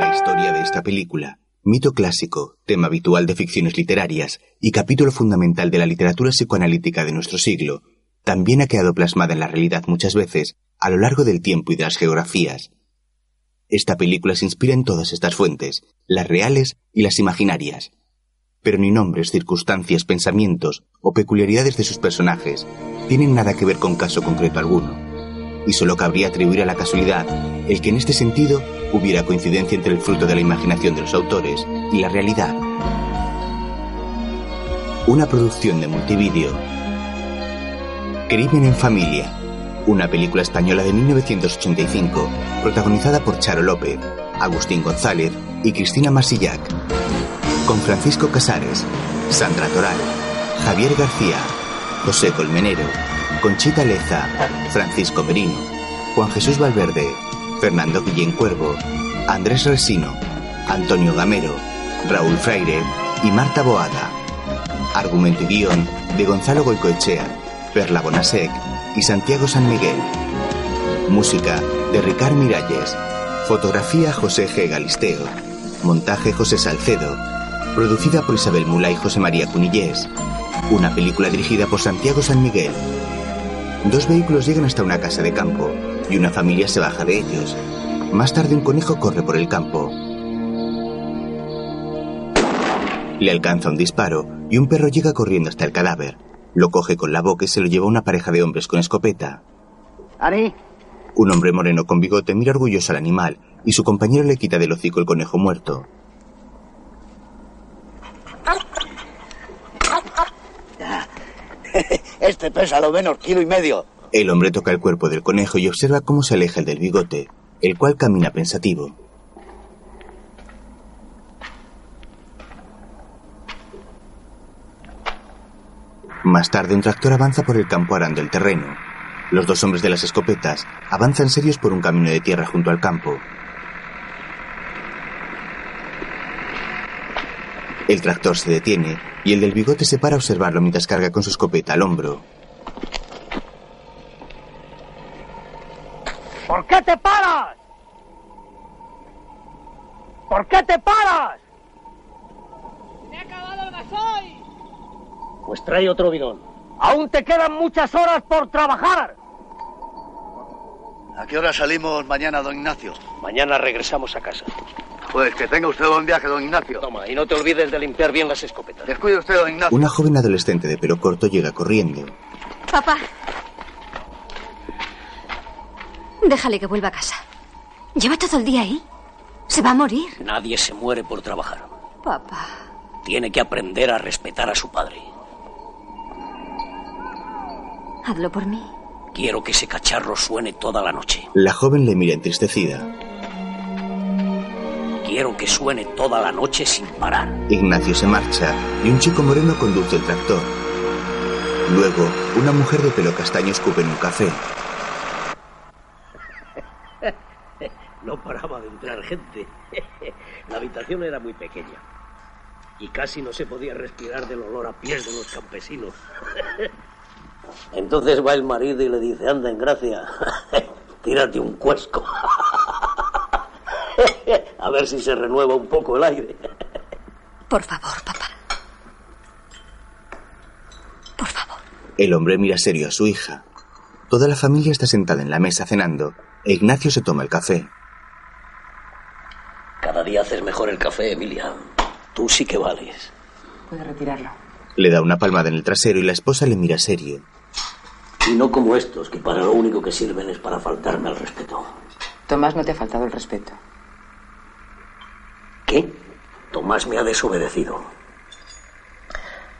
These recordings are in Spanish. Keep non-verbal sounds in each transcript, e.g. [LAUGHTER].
La historia de esta película, mito clásico, tema habitual de ficciones literarias y capítulo fundamental de la literatura psicoanalítica de nuestro siglo, también ha quedado plasmada en la realidad muchas veces a lo largo del tiempo y de las geografías. Esta película se inspira en todas estas fuentes, las reales y las imaginarias. Pero ni nombres, circunstancias, pensamientos o peculiaridades de sus personajes tienen nada que ver con caso concreto alguno. Y solo cabría atribuir a la casualidad el que en este sentido hubiera coincidencia entre el fruto de la imaginación de los autores y la realidad. Una producción de multivídeo. Crimen en familia una película española de 1985, protagonizada por Charo López, Agustín González y Cristina Marsillac, con Francisco Casares, Sandra Toral, Javier García, José Colmenero, Conchita Leza, Francisco Merino, Juan Jesús Valverde, Fernando Guillén Cuervo, Andrés Resino, Antonio Gamero, Raúl Freire y Marta Boada. Argumento y guion de Gonzalo Goicoechea, Perla Bonasek y Santiago San Miguel. Música de Ricard Miralles. Fotografía José G. Galisteo. Montaje José Salcedo. Producida por Isabel Mula y José María Cunillés. Una película dirigida por Santiago San Miguel. Dos vehículos llegan hasta una casa de campo y una familia se baja de ellos. Más tarde un conejo corre por el campo. Le alcanza un disparo y un perro llega corriendo hasta el cadáver. Lo coge con la boca y se lo lleva una pareja de hombres con escopeta. ¿Ari? Un hombre moreno con bigote mira orgulloso al animal y su compañero le quita del hocico el conejo muerto. [LAUGHS] Este pesa lo menos kilo y medio. El hombre toca el cuerpo del conejo y observa cómo se aleja el del bigote, el cual camina pensativo. Más tarde, un tractor avanza por el campo arando el terreno. Los dos hombres de las escopetas avanzan serios por un camino de tierra junto al campo. El tractor se detiene y el del bigote se para a observarlo mientras carga con su escopeta al hombro. ¿Por qué te paras? ¿Por qué te paras? ¡Me ha acabado el gasoil! Pues trae otro bidón. Aún te quedan muchas horas por trabajar. ¿A qué hora salimos mañana, don Ignacio? Mañana regresamos a casa. Pues que tenga usted buen viaje, don Ignacio. Toma, y no te olvides de limpiar bien las escopetas. Descuide usted, don Ignacio. Una joven adolescente de pelo corto llega corriendo. Papá. Déjale que vuelva a casa. Lleva todo el día ahí. Se va a morir. Nadie se muere por trabajar. Papá. Tiene que aprender a respetar a su padre. Hazlo por mí. Quiero que ese cacharro suene toda la noche. La joven le mira entristecida. Quiero que suene toda la noche sin parar. Ignacio se marcha y un chico moreno conduce el tractor. Luego, una mujer de pelo castaño escupe en un café. No paraba de entrar gente. [LAUGHS] La habitación era muy pequeña. Y casi no se podía respirar del olor a pies de los campesinos. [LAUGHS] Entonces va el marido y le dice, anda en gracia, [LAUGHS] tírate un cuesco. A ver si se renueva un poco el aire. Por favor, papá. Por favor. El hombre mira serio a su hija. Toda la familia está sentada en la mesa cenando e Ignacio se toma el café. Cada día haces mejor el café, Emilia. Tú sí que vales. Puede retirarlo. Le da una palmada en el trasero y la esposa le mira serio. Y no como estos, que para lo único que sirven es para faltarme al respeto. Tomás no te ha faltado el respeto. ¿Qué? Tomás me ha desobedecido.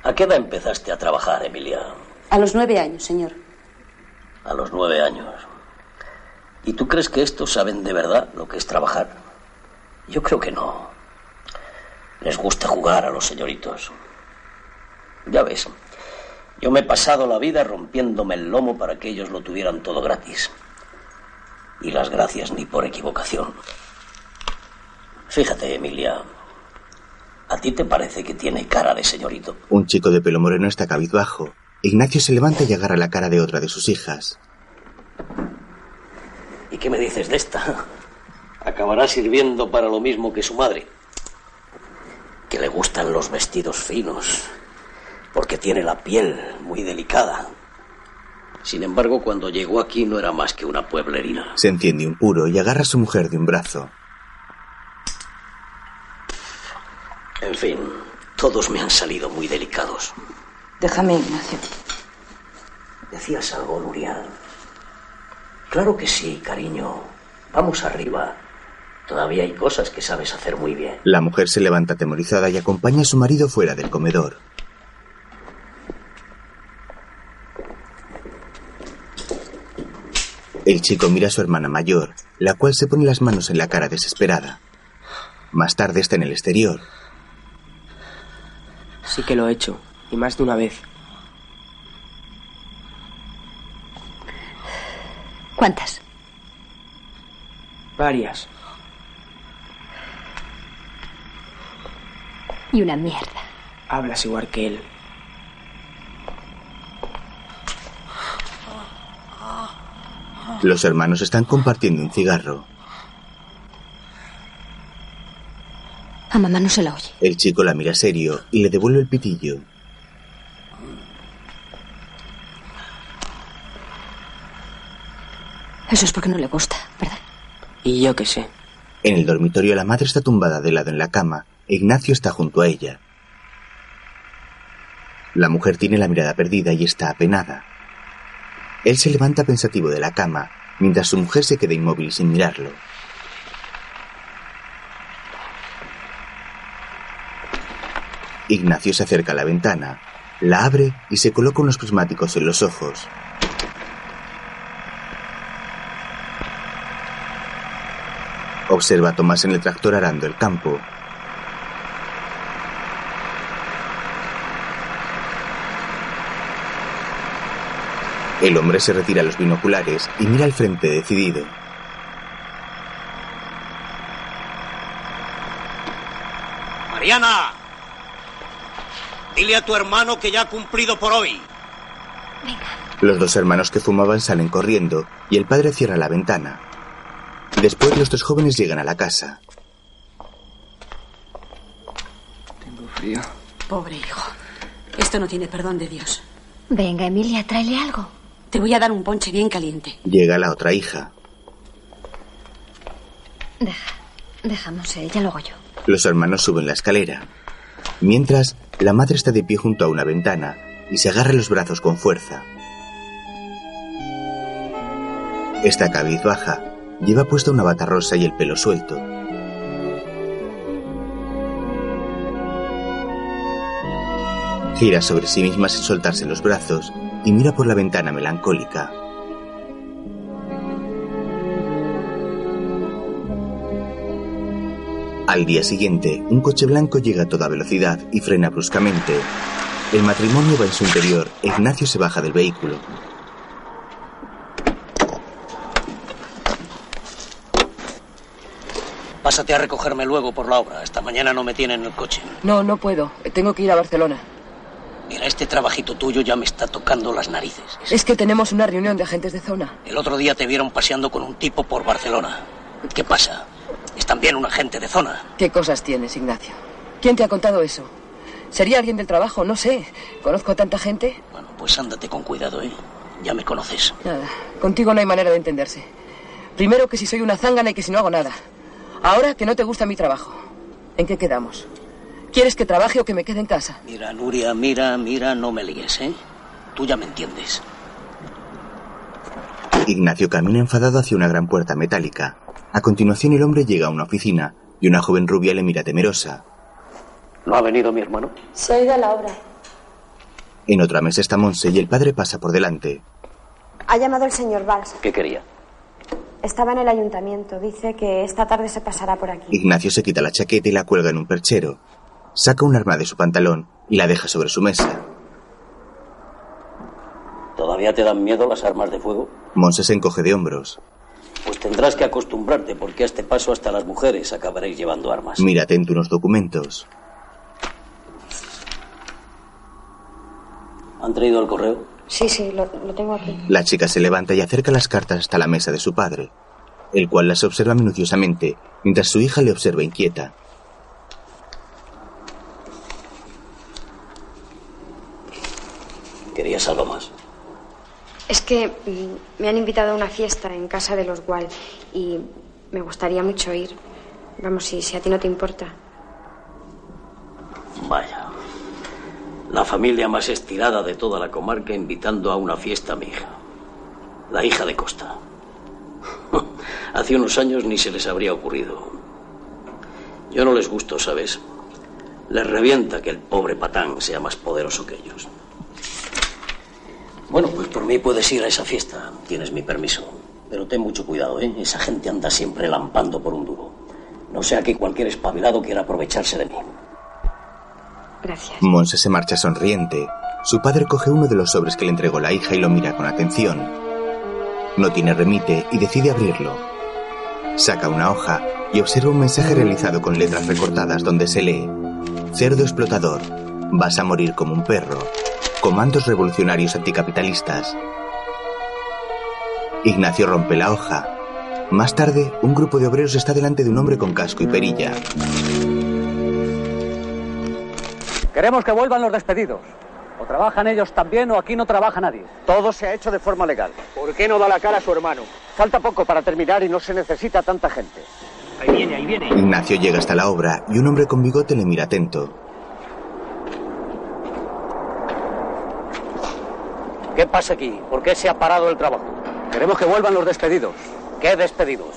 ¿A qué edad empezaste a trabajar, Emilia? A los nueve años, señor. A los nueve años. ¿Y tú crees que estos saben de verdad lo que es trabajar? Yo creo que no. Les gusta jugar a los señoritos. Ya ves, yo me he pasado la vida rompiéndome el lomo para que ellos lo tuvieran todo gratis. Y las gracias ni por equivocación. Fíjate, Emilia. ¿A ti te parece que tiene cara de señorito? Un chico de pelo moreno está cabizbajo. Ignacio se levanta y agarra la cara de otra de sus hijas. ¿Y qué me dices de esta? Acabará sirviendo para lo mismo que su madre. Que le gustan los vestidos finos, porque tiene la piel muy delicada. Sin embargo, cuando llegó aquí no era más que una pueblerina. Se enciende un puro y agarra a su mujer de un brazo. En fin, todos me han salido muy delicados. Déjame, Ignacio. ¿Decías algo, Nuria? Claro que sí, cariño. Vamos arriba. Todavía hay cosas que sabes hacer muy bien. La mujer se levanta atemorizada y acompaña a su marido fuera del comedor. El chico mira a su hermana mayor, la cual se pone las manos en la cara desesperada. Más tarde está en el exterior. Sí que lo he hecho, y más de una vez. ¿Cuántas? Varias. Y una mierda. Hablas igual que él. Los hermanos están compartiendo un cigarro. A mamá no se la oye. El chico la mira serio y le devuelve el pitillo. Eso es porque no le gusta, ¿verdad? Y yo qué sé. En el dormitorio la madre está tumbada de lado en la cama Ignacio está junto a ella. La mujer tiene la mirada perdida y está apenada. Él se levanta pensativo de la cama, mientras su mujer se queda inmóvil sin mirarlo. Ignacio se acerca a la ventana, la abre y se coloca unos prismáticos en los ojos. Observa a Tomás en el tractor arando el campo. El hombre se retira los binoculares y mira al frente decidido. Mariana, dile a tu hermano que ya ha cumplido por hoy. Los dos hermanos que fumaban salen corriendo y el padre cierra la ventana. Después los dos jóvenes llegan a la casa. Tengo frío. Pobre hijo. Esto no tiene perdón de Dios. Venga, Emilia, tráele algo. Te voy a dar un ponche bien caliente. Llega la otra hija. Deja. Dejamos, eh, ya lo hago yo. Los hermanos suben la escalera. Mientras, la madre está de pie junto a una ventana y se agarra los brazos con fuerza. Está cabizbaja. Lleva puesta una bata rosa y el pelo suelto. Gira sobre sí misma sin soltarse los brazos y mira por la ventana melancólica. Al día siguiente, un coche blanco llega a toda velocidad y frena bruscamente. El matrimonio va en su interior e Ignacio se baja del vehículo. Pásate a recogerme luego por la obra. Esta mañana no me tienen en el coche. No, no puedo. Tengo que ir a Barcelona. Mira, este trabajito tuyo ya me está tocando las narices. Es que tenemos una reunión de agentes de zona. El otro día te vieron paseando con un tipo por Barcelona. ¿Qué pasa? Es también un agente de zona. ¿Qué cosas tienes, Ignacio? ¿Quién te ha contado eso? ¿Sería alguien del trabajo? No sé. ¿Conozco a tanta gente? Bueno, pues ándate con cuidado, ¿eh? Ya me conoces. Nada. Contigo no hay manera de entenderse. Primero que si soy una zángana y que si no hago nada. Ahora que no te gusta mi trabajo. ¿En qué quedamos? ¿Quieres que trabaje o que me quede en casa? Mira, Nuria, mira, mira, no me líes, ¿eh? Tú ya me entiendes. Ignacio camina enfadado hacia una gran puerta metálica. A continuación el hombre llega a una oficina y una joven rubia le mira temerosa. ¿No ha venido mi hermano? Se ha ido a la obra. En otra mesa está Monse y el padre pasa por delante. Ha llamado el señor Valls. ¿Qué quería? Estaba en el ayuntamiento. Dice que esta tarde se pasará por aquí. Ignacio se quita la chaqueta y la cuelga en un perchero. Saca un arma de su pantalón y la deja sobre su mesa. ¿Todavía te dan miedo las armas de fuego? Monse se encoge de hombros. Pues tendrás que acostumbrarte porque a este paso hasta las mujeres acabaréis llevando armas. Mira atento unos documentos. ¿Han traído el correo? Sí, sí, lo, lo tengo aquí. La chica se levanta y acerca las cartas hasta la mesa de su padre. el cual las observa minuciosamente, mientras su hija le observa inquieta. ¿Querías algo más? Es que mm, me han invitado a una fiesta en casa de los Wall y me gustaría mucho ir. Vamos, si, si a ti no te importa. Vaya. La familia más estirada de toda la comarca invitando a una fiesta a mi hija. La hija de Costa. [LAUGHS] Hace unos años ni se les habría ocurrido. Yo no les gusto, ¿sabes? Les revienta que el pobre patán sea más poderoso que ellos. Bueno, pues por mí puedes ir a esa fiesta. Tienes mi permiso. Pero ten mucho cuidado, ¿eh? Esa gente anda siempre lampando por un duro. No sea que cualquier espabilado quiera aprovecharse de mí. Gracias. Monse se marcha sonriente. Su padre coge uno de los sobres que le entregó la hija y lo mira con atención. No tiene remite y decide abrirlo. Saca una hoja y observa un mensaje realizado con letras recortadas donde se lee: Cerdo explotador, vas a morir como un perro. Comandos revolucionarios anticapitalistas. Ignacio rompe la hoja. Más tarde, un grupo de obreros está delante de un hombre con casco y perilla. Queremos que vuelvan los despedidos. O trabajan ellos también o aquí no trabaja nadie. Todo se ha hecho de forma legal. ¿Por qué no da la cara a su hermano? Falta poco para terminar y no se necesita tanta gente. Ahí viene, ahí viene. Ignacio llega hasta la obra y un hombre con bigote le mira atento. ¿Qué pasa aquí? ¿Por qué se ha parado el trabajo? Queremos que vuelvan los despedidos. ¿Qué despedidos?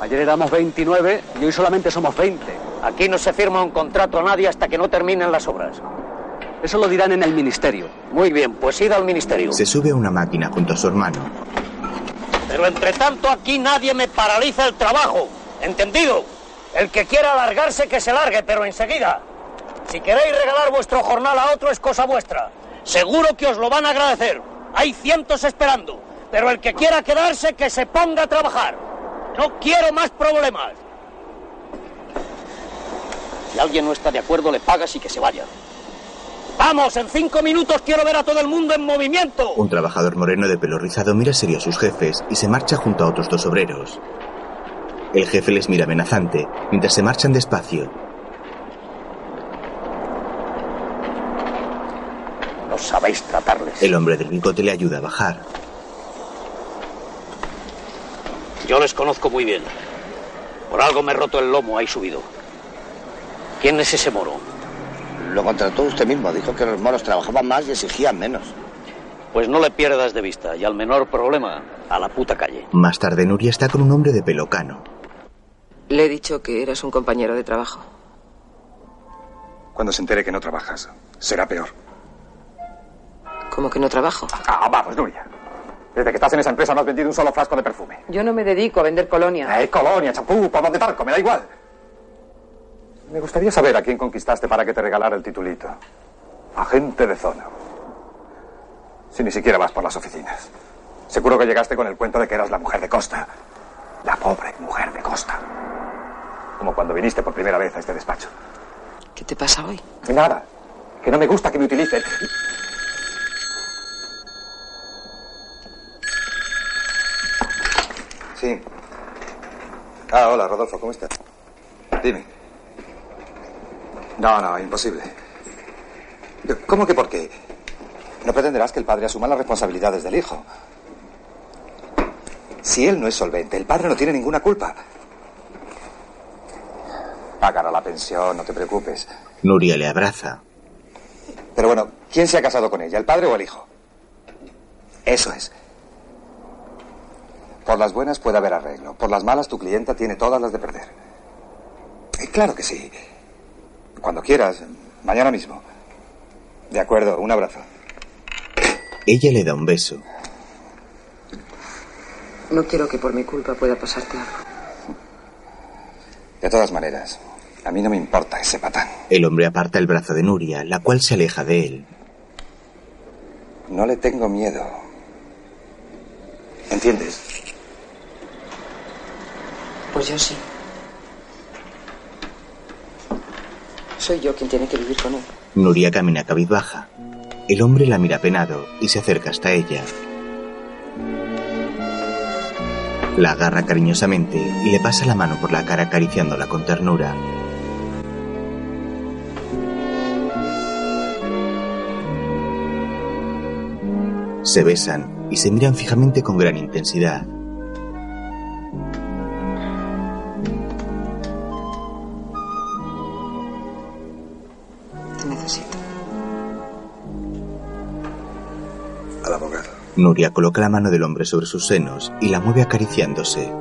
Ayer éramos 29 y hoy solamente somos 20. Aquí no se firma un contrato a nadie hasta que no terminen las obras. Eso lo dirán en el ministerio. Muy bien, pues id al ministerio. Se sube a una máquina junto a su hermano. Pero entre tanto aquí nadie me paraliza el trabajo. ¿Entendido? El que quiera alargarse que se largue, pero enseguida. Si queréis regalar vuestro jornal a otro es cosa vuestra. Seguro que os lo van a agradecer. Hay cientos esperando. Pero el que quiera quedarse que se ponga a trabajar. No quiero más problemas. Si alguien no está de acuerdo, le pagas y que se vaya. Vamos, en cinco minutos quiero ver a todo el mundo en movimiento. Un trabajador moreno de pelo rizado mira serio a sus jefes y se marcha junto a otros dos obreros. El jefe les mira amenazante mientras se marchan despacio. Sabéis tratarles. El hombre del bigote le ayuda a bajar. Yo les conozco muy bien. Por algo me he roto el lomo ahí subido. ¿Quién es ese moro? Lo contrató usted mismo. Dijo que los moros trabajaban más y exigían menos. Pues no le pierdas de vista. Y al menor problema, a la puta calle. Más tarde, Nuria está con un hombre de pelo cano. Le he dicho que eras un compañero de trabajo. Cuando se entere que no trabajas, será peor. ¿Cómo que no trabajo? Ah, vamos, Nuria. Desde que estás en esa empresa no has vendido un solo frasco de perfume. Yo no me dedico a vender colonia. Eh, colonia, champú, polvos de talco, me da igual. Me gustaría saber a quién conquistaste para que te regalara el titulito. Agente de zona. Si ni siquiera vas por las oficinas. Seguro que llegaste con el cuento de que eras la mujer de Costa. La pobre mujer de Costa. Como cuando viniste por primera vez a este despacho. ¿Qué te pasa hoy? Nada. Que no me gusta que me utilicen. Sí. Ah, hola, Rodolfo, ¿cómo estás? Dime. No, no, imposible. ¿Cómo que por qué? No pretenderás que el padre asuma las responsabilidades del hijo. Si él no es solvente, el padre no tiene ninguna culpa. Pagará la pensión, no te preocupes. Nuria le abraza. Pero bueno, ¿quién se ha casado con ella, el padre o el hijo? Eso es. Por las buenas puede haber arreglo. Por las malas tu clienta tiene todas las de perder. Eh, claro que sí. Cuando quieras, mañana mismo. De acuerdo, un abrazo. Ella le da un beso. No quiero que por mi culpa pueda pasarte algo. De todas maneras, a mí no me importa ese patán. El hombre aparta el brazo de Nuria, la cual se aleja de él. No le tengo miedo. ¿Entiendes? Pues yo sí. Soy yo quien tiene que vivir con él. Nuria camina cabizbaja. El hombre la mira penado y se acerca hasta ella. La agarra cariñosamente y le pasa la mano por la cara acariciándola con ternura. Se besan y se miran fijamente con gran intensidad. Nuria coloca la mano del hombre sobre sus senos y la mueve acariciándose.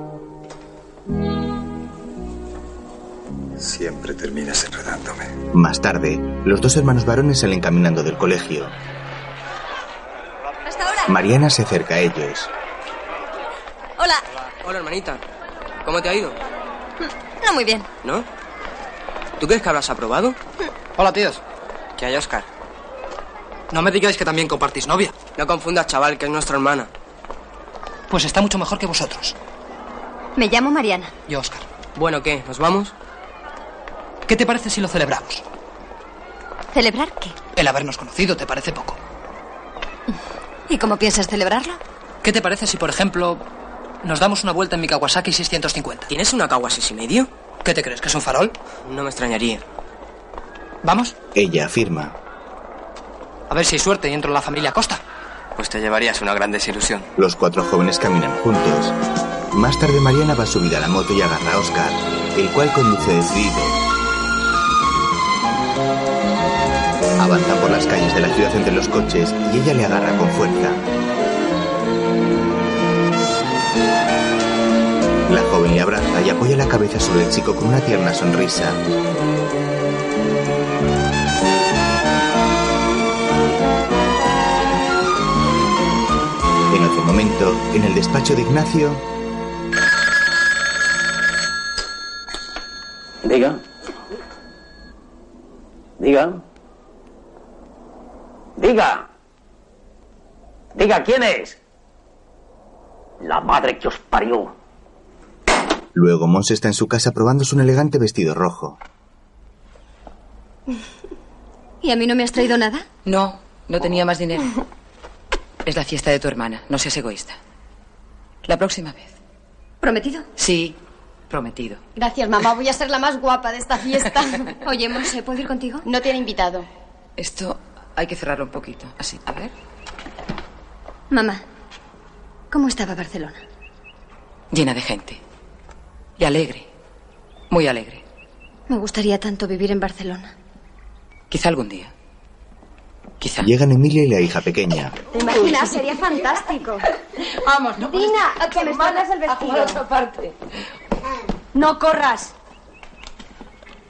Siempre terminas enredándome. Más tarde, los dos hermanos varones salen caminando del colegio. Mariana se acerca a ellos. Hola. Hola, hermanita. ¿Cómo te ha ido? No muy bien. ¿No? ¿Tú crees que habrás aprobado? Hola, tíos. ¿Qué hay, Oscar? No me digáis que también compartís novia. No confundas, chaval, que es nuestra hermana. Pues está mucho mejor que vosotros. Me llamo Mariana. Yo, Oscar. Bueno, ¿qué? ¿Nos vamos? ¿Qué te parece si lo celebramos? ¿Celebrar qué? El habernos conocido, ¿te parece poco? ¿Y cómo piensas celebrarlo? ¿Qué te parece si, por ejemplo, nos damos una vuelta en mi Kawasaki 650? ¿Tienes una Kawasaki y medio? ¿Qué te crees, que es un farol? No me extrañaría. ¿Vamos? Ella afirma. A ver si hay suerte y entro en la familia Costa. Pues te llevarías una gran desilusión. Los cuatro jóvenes caminan juntos. Más tarde Mariana va subida a la moto y agarra a Oscar, el cual conduce decidido. Avanza por las calles de la ciudad entre los coches y ella le agarra con fuerza. La joven le abraza y apoya la cabeza sobre el chico con una tierna sonrisa. En otro momento, en el despacho de Ignacio, Diga. Diga. Diga. Diga, ¿quién es? La madre que os parió. luego Monse está en su casa probándose un elegante vestido rojo. ¿Y a mí no me has traído nada? No, no tenía más dinero. [LAUGHS] Es la fiesta de tu hermana, no seas egoísta. La próxima vez. ¿Prometido? Sí, prometido. Gracias, mamá. Voy a ser la más guapa de esta fiesta. [LAUGHS] Oye, Monse, ¿puedo ir contigo? No tiene invitado. Esto hay que cerrarlo un poquito. Así, a ver. Mamá, ¿cómo estaba Barcelona? Llena de gente. Y alegre. Muy alegre. Me gustaría tanto vivir en Barcelona. Quizá algún día. Quizá. Llegan Emilia y la hija pequeña. ¿Te imaginas? Sería fantástico. Vamos, no Dina, que me mandas el vestido. A otra parte. No corras.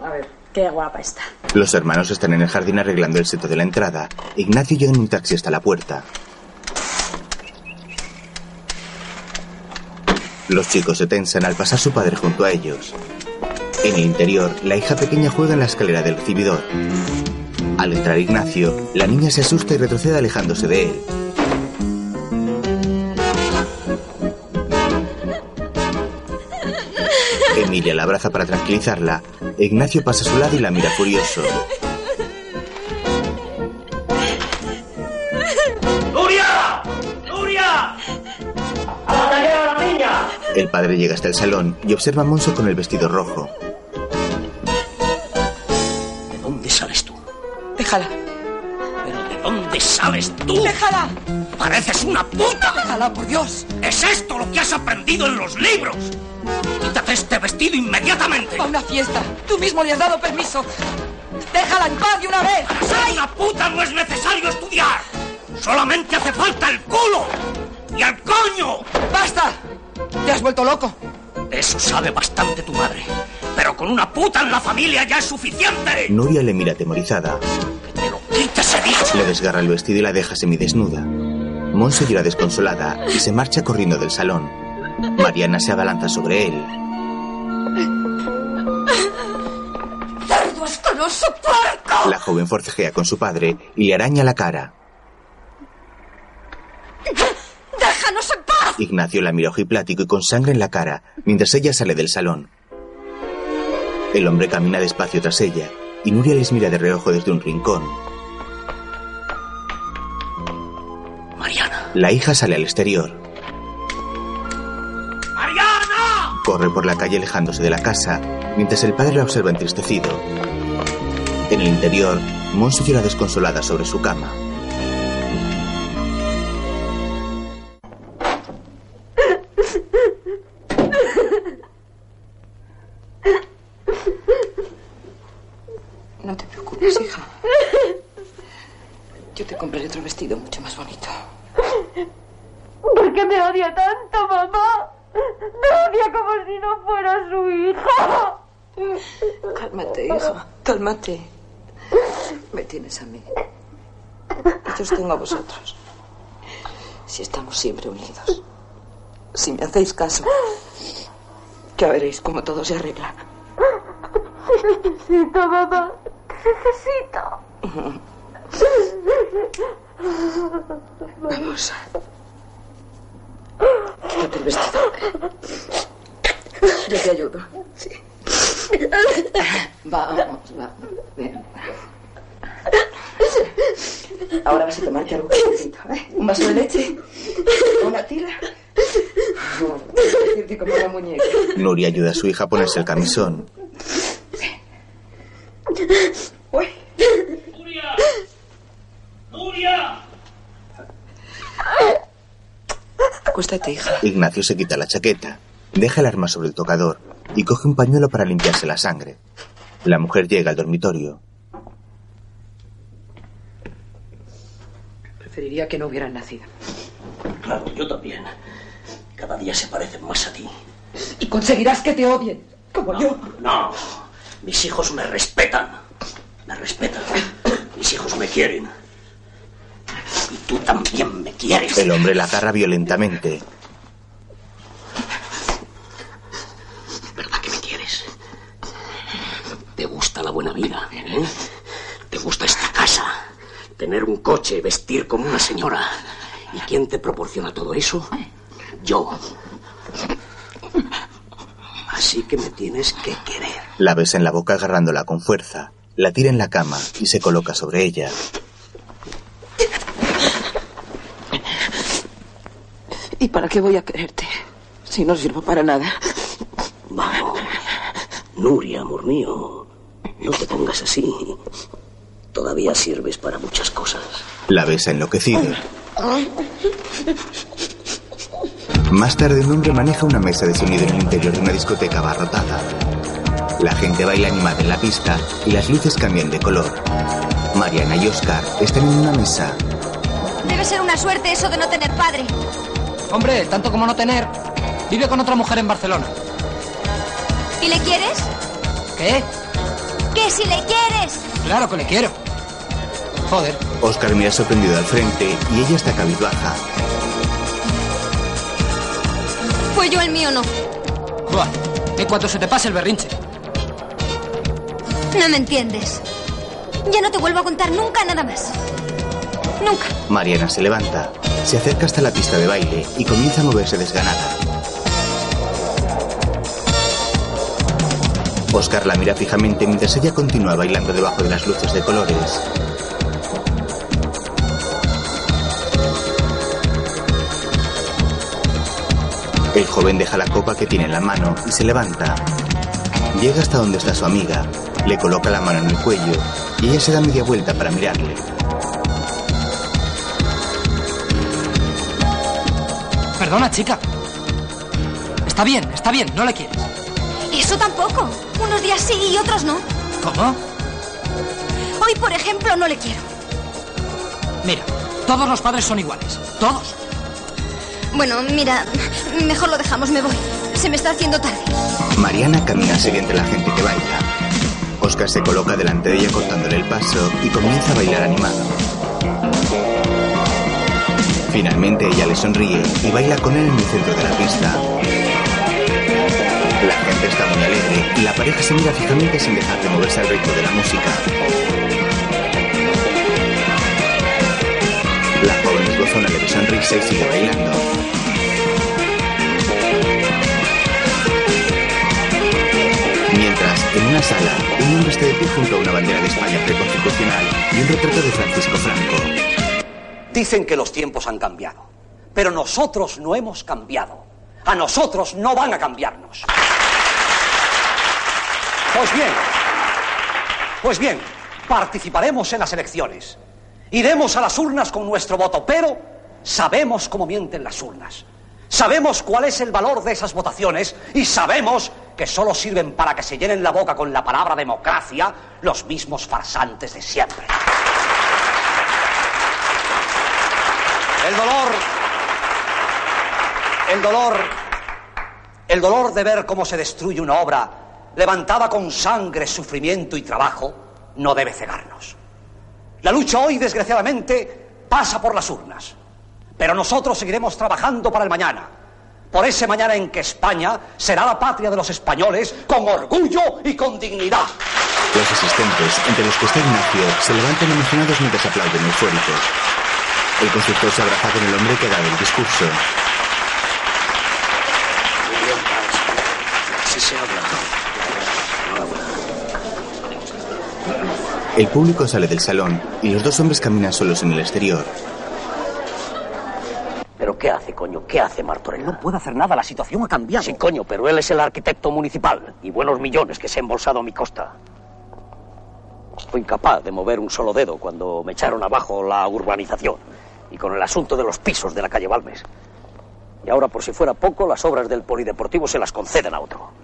A ver. Qué guapa está. Los hermanos están en el jardín arreglando el seto de la entrada. Ignacio llega en un taxi hasta la puerta. Los chicos se tensan al pasar su padre junto a ellos. En el interior, la hija pequeña juega en la escalera del recibidor. Al entrar Ignacio, la niña se asusta y retrocede alejándose de él. Emilia la abraza para tranquilizarla. Ignacio pasa a su lado y la mira furioso. ¡Nuria! ¡Nuria! ¡A la niña! El padre llega hasta el salón y observa a Monse con el vestido rojo. Sales tú? Déjala. ¡Pareces una puta! Déjala, por Dios. ¿Es esto lo que has aprendido en los libros? Quítate este vestido inmediatamente. A una fiesta. Tú mismo le has dado permiso. Déjala en paz de una vez. Para ser una puta no es necesario estudiar. Solamente hace falta el culo. ¡Y el coño! ¡Basta! ¿Te has vuelto loco? Eso sabe bastante tu madre. Pero con una puta en la familia ya es suficiente. Nuria le mira atemorizada. ¡Quítese, dicho! Le desgarra el vestido y la deja semidesnuda. Monse llora desconsolada y se marcha corriendo del salón. Mariana se abalanza sobre él. ¡Cerdo asqueroso puerco! La joven forcejea con su padre y le araña la cara. ¡Déjanos en! Ignacio la mira ojiplático y con sangre en la cara mientras ella sale del salón. El hombre camina despacio tras ella y Nuria les mira de reojo desde un rincón. Mariana. La hija sale al exterior. ¡Mariana! Corre por la calle alejándose de la casa, mientras el padre la observa entristecido. En el interior, Monse llora desconsolada sobre su cama. Cálmate. Me tienes a mí. Y yo os tengo a vosotros. Si estamos siempre unidos. Si me hacéis caso. Ya veréis cómo todo se arregla. Necesito, mamá. Necesito. Vamos. Quítate el vestido. Yo te ayudo. Sí. Vamos, vamos. Ven. Ahora vas a tomarte algo calentito, ¿eh? ¿Un vaso de leche? ¿Una tira? No, decirte como una muñeca. Nuria ayuda a su hija a ponerse el camisón. ¡Nuria! Acuéstate, hija. Ignacio se quita la chaqueta, deja el arma sobre el tocador y coge un pañuelo para limpiarse la sangre. La mujer llega al dormitorio. Preferiría que no hubieran nacido. Claro, yo también. Cada día se parecen más a ti. Y conseguirás que te odien, como yo. No, mis hijos me respetan. Me respetan. Mis hijos me quieren. Y tú también me quieres. El hombre la agarra violentamente. ¿Verdad que me quieres? ¿Te gusta la buena vida? eh? ¿Te gusta esta casa? Tener un coche, vestir como una señora. ¿Y quién te proporciona todo eso? Yo. Así que me tienes que querer. La besa en la boca agarrándola con fuerza. La tira en la cama y se coloca sobre ella. ¿Y para qué voy a quererte? Si no sirvo para nada. Vamos. Nuria, amor mío. No te pongas así. Todavía sirves para muchas cosas. La besa enloquecido. Más tarde un hombre maneja una mesa de sonido en el interior de una discoteca abarrotada. La gente baila animada en la pista y las luces cambian de color. Mariana y Oscar están en una mesa. Debe ser una suerte eso de no tener padre. Hombre, tanto como no tener. Vive con otra mujer en Barcelona. ¿Y le quieres? ¿Qué? Que si le quieres. Claro que le quiero. Joder. Oscar mira sorprendido al frente y ella está cabizbaja. Pues yo el mío no. Buah, en cuanto se te pase el berrinche. No me entiendes. Ya no te vuelvo a contar nunca nada más. Nunca. Mariana se levanta, se acerca hasta la pista de baile y comienza a moverse desganada. Oscar la mira fijamente mientras ella continúa bailando debajo de las luces de colores. El joven deja la copa que tiene en la mano y se levanta. Llega hasta donde está su amiga, le coloca la mano en el cuello y ella se da media vuelta para mirarle. Perdona, chica. Está bien, está bien, no le quieres. Eso tampoco. Unos días sí y otros no. ¿Cómo? Hoy, por ejemplo, no le quiero. Mira, todos los padres son iguales. Todos. Bueno, mira, mejor lo dejamos, me voy. Se me está haciendo tarde. Mariana camina entre la gente que baila. Oscar se coloca delante de ella cortándole el paso y comienza a bailar animado. Finalmente ella le sonríe y baila con él en el centro de la pista. La gente está muy alegre y la pareja se mira fijamente sin dejar de moverse al ritmo de la música. La joven esboza una leve sonrisa y sigue bailando. Mientras, en una sala, un hombre está de pie junto a una bandera de España preconstitucional y un retrato de Francisco Franco. Dicen que los tiempos han cambiado, pero nosotros no hemos cambiado. A nosotros no van a cambiarnos. Pues bien, pues bien, participaremos en las elecciones. Iremos a las urnas con nuestro voto, pero sabemos cómo mienten las urnas. Sabemos cuál es el valor de esas votaciones y sabemos que solo sirven para que se llenen la boca con la palabra democracia los mismos farsantes de siempre. El dolor, el dolor, el dolor de ver cómo se destruye una obra levantada con sangre, sufrimiento y trabajo, no debe cegarnos. La lucha hoy, desgraciadamente, pasa por las urnas. Pero nosotros seguiremos trabajando para el mañana. Por ese mañana en que España será la patria de los españoles con orgullo y con dignidad. Los asistentes, entre los que está Ignacio, se levantan emocionados mientras aplauden eufóricos. El constructor se abraza con el hombre que da el discurso. Así se habla. El público sale del salón y los dos hombres caminan solos en el exterior. ¿Pero qué hace, coño? ¿Qué hace Martorell? No puede hacer nada, la situación ha cambiado. Sí, coño, pero él es el arquitecto municipal y buenos millones que se ha embolsado a mi costa. Fui incapaz de mover un solo dedo cuando me echaron abajo la urbanización y con el asunto de los pisos de la calle Balmes. Y ahora, por si fuera poco, las obras del polideportivo se las conceden a otro.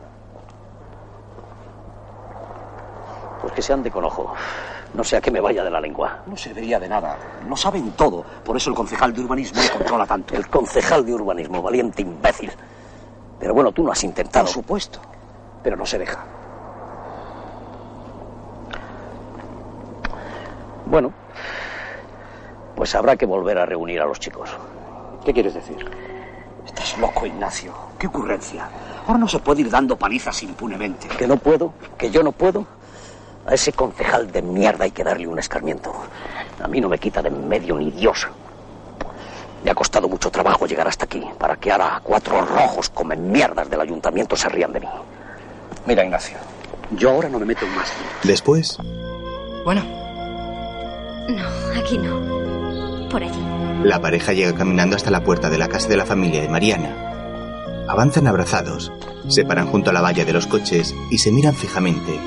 Que se ande con ojo. No sea que me vaya de la lengua. No serviría de nada. No saben todo. Por eso el concejal de urbanismo le controla tanto. El concejal de urbanismo, valiente imbécil. Pero bueno, tú no has intentado. Por supuesto. Pero no se deja. Bueno, pues habrá que volver a reunir a los chicos. ¿Qué quieres decir? Estás loco, Ignacio. ¿Qué ocurrencia? Ahora no se puede ir dando palizas impunemente. ¿Que no puedo? ¿Que yo no puedo? A ese concejal de mierda hay que darle un escarmiento. A mí no me quita de en medio ni Dios. Me ha costado mucho trabajo llegar hasta aquí para que ahora cuatro rojos comen mierdas del ayuntamiento se rían de mí. Mira, Ignacio, yo ahora no me meto en más. Después, Bueno, No, aquí no. Por allí. la pareja llega caminando hasta la puerta de la casa de la familia de Mariana. Avanzan abrazados, se paran junto a la valla de los coches y se miran fijamente.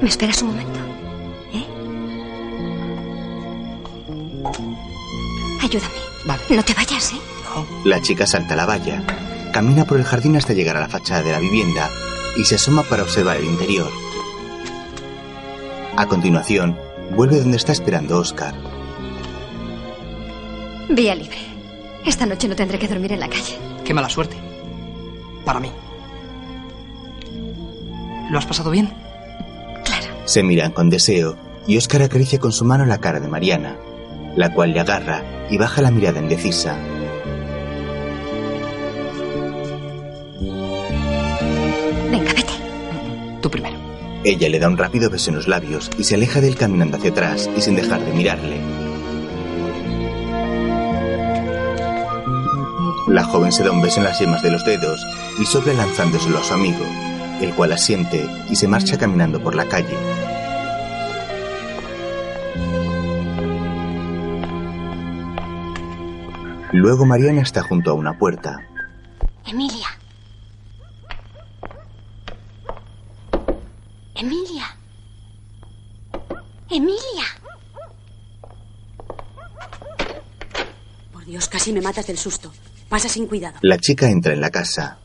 ¿Me esperas un momento? ¿Eh? Ayúdame. Vale. No te vayas, ¿eh? La chica salta la valla, camina por el jardín hasta llegar a la fachada de la vivienda y se asoma para observar el interior. A continuación, vuelve donde está esperando Oscar. Vía libre. Esta noche no tendré que dormir en la calle. qué mala suerte. Para mí. ¿Lo has pasado bien? Se miran con deseo y Oscar acaricia con su mano la cara de Mariana, la cual le agarra y baja la mirada indecisa. Venga, vete. Tú primero. Ella le da un rápido beso en los labios y se aleja de él caminando hacia atrás y sin dejar de mirarle. La joven se da un beso en las yemas de los dedos y sopla lanzándoselo a su amigo, el cual asiente y se marcha caminando por la calle. Luego Mariana está junto a una puerta. Emilia. Emilia. Emilia. Por Dios, casi me matas del susto. Pasa sin cuidado. La chica entra en la casa.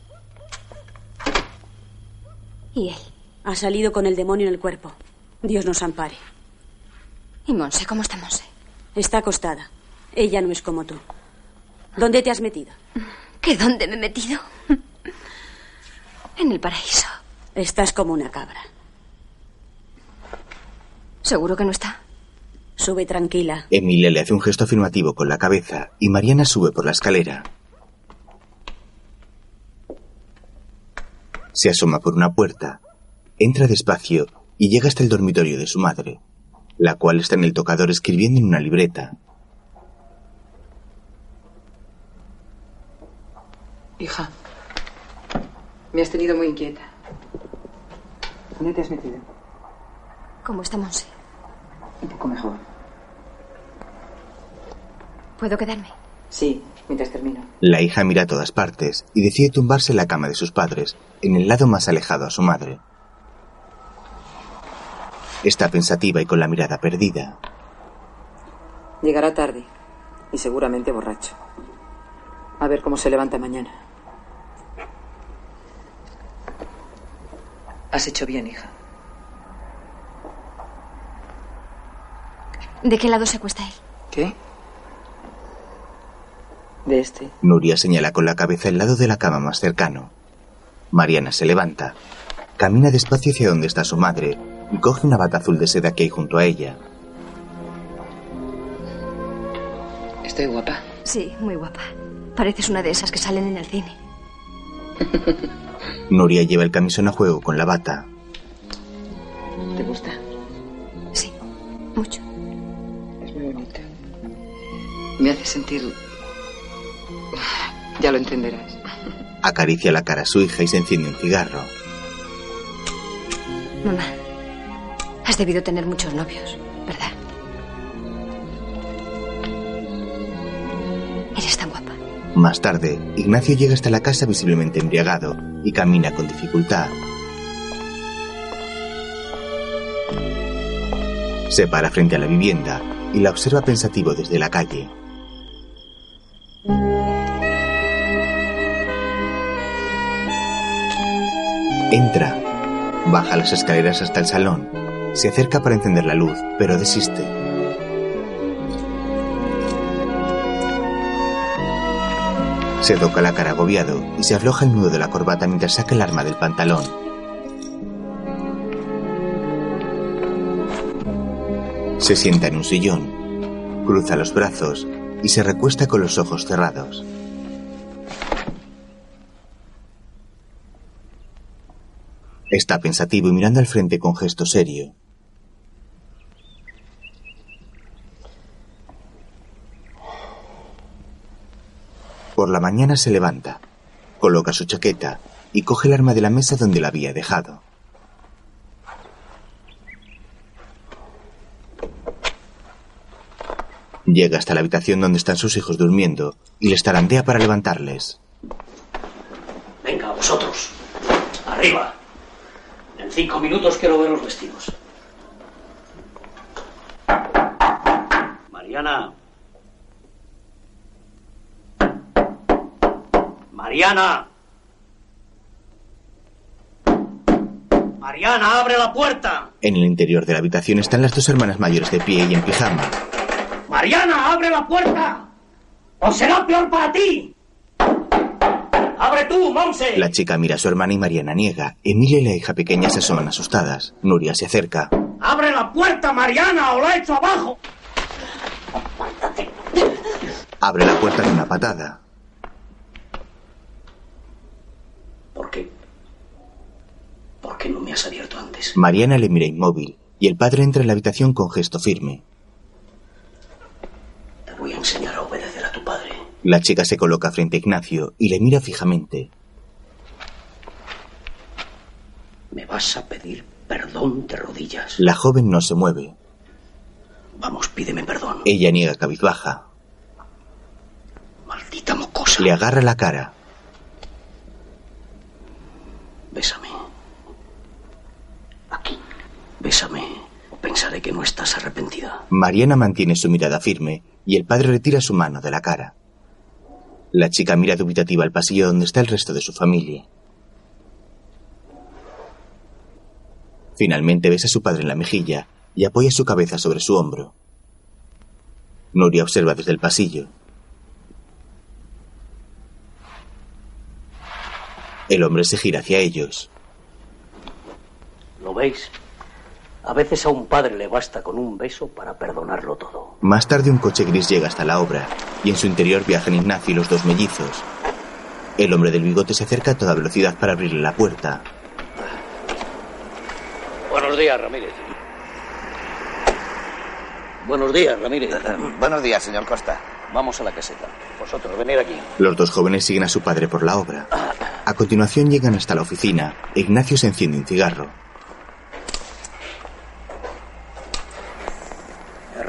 ¿Y él? Ha salido con el demonio en el cuerpo. Dios nos ampare. ¿Y Monse? ¿Cómo está Monse? Está acostada. Ella no es como tú. ¿Dónde te has metido? ¿Que dónde me he metido? En el paraíso. Estás como una cabra. ¿Seguro que no está? Sube tranquila. Emilia le hace un gesto afirmativo con la cabeza y Mariana sube por la escalera. Se asoma por una puerta, entra despacio y llega hasta el dormitorio de su madre, la cual está en el tocador escribiendo en una libreta. Hija, me has tenido muy inquieta. ¿Dónde te has metido? ¿Cómo está Monse? Un poco mejor. ¿Puedo quedarme? Sí, mientras termino. La hija mira a todas partes y decide tumbarse en la cama de sus padres, en el lado más alejado a su madre. Está pensativa y con la mirada perdida. Llegará tarde y seguramente borracho. A ver cómo se levanta mañana. Has hecho bien, hija. ¿De qué lado se acuesta él? ¿Qué? De este. Nuria señala con la cabeza el lado de la cama más cercano. Mariana se levanta, camina despacio hacia donde está su madre y coge una bata azul de seda que hay junto a ella. Estoy guapa. Sí, muy guapa. Pareces una de esas que salen en el cine. [LAUGHS] Nuria lleva el camisón a juego con la bata. ¿Te gusta? Sí, mucho. Es muy bonito. Me hace sentir... Ya lo entenderás. Acaricia la cara a su hija y se enciende un cigarro. Mamá, has debido tener muchos novios, ¿verdad? Eres tan guapa. Más tarde, Ignacio llega hasta la casa visiblemente embriagado y camina con dificultad. Se para frente a la vivienda y la observa pensativo desde la calle. Entra, baja las escaleras hasta el salón, se acerca para encender la luz, pero desiste. Se toca la cara agobiado y se afloja el nudo de la corbata mientras saca el arma del pantalón. Se sienta en un sillón, cruza los brazos y se recuesta con los ojos cerrados. Está pensativo y mirando al frente con gesto serio. Por la mañana se levanta, coloca su chaqueta y coge el arma de la mesa donde la había dejado. Llega hasta la habitación donde están sus hijos durmiendo y les tarandea para levantarles. Venga, vosotros. Arriba. Cinco minutos quiero ver los vestidos. Mariana. Mariana. Mariana, abre la puerta. En el interior de la habitación están las dos hermanas mayores de pie y en pijama. Mariana, abre la puerta. O será peor para ti. Abre tú, Monse. La chica mira a su hermana y Mariana niega. Emilia y la hija pequeña se asoman asustadas. Nuria se acerca. Abre la puerta, Mariana, o la echo abajo. Abre la puerta de una patada. ¿Por qué? ¿Por qué no me has abierto antes? Mariana le mira inmóvil y el padre entra en la habitación con gesto firme. Te voy a enseñar a obedecer a tu padre. La chica se coloca frente a Ignacio y le mira fijamente. Me vas a pedir perdón de rodillas. La joven no se mueve. Vamos, pídeme perdón. Ella niega cabizbaja. Maldita mocosa. Le agarra la cara. Bésame. Aquí. Bésame. O pensaré que no estás arrepentida. Mariana mantiene su mirada firme y el padre retira su mano de la cara. La chica mira dubitativa al pasillo donde está el resto de su familia. Finalmente besa a su padre en la mejilla y apoya su cabeza sobre su hombro. Nuria observa desde el pasillo. El hombre se gira hacia ellos. ¿Lo veis? A veces a un padre le basta con un beso para perdonarlo todo. Más tarde un coche gris llega hasta la obra y en su interior viajan Ignacio y los dos mellizos. El hombre del bigote se acerca a toda velocidad para abrirle la puerta. Buenos días, Ramírez. Buenos días, Ramírez. buenos días, señor Costa. Vamos a la caseta. Vosotros, venid aquí. Los dos jóvenes siguen a su padre por la obra. A continuación llegan hasta la oficina. Ignacio se enciende un cigarro.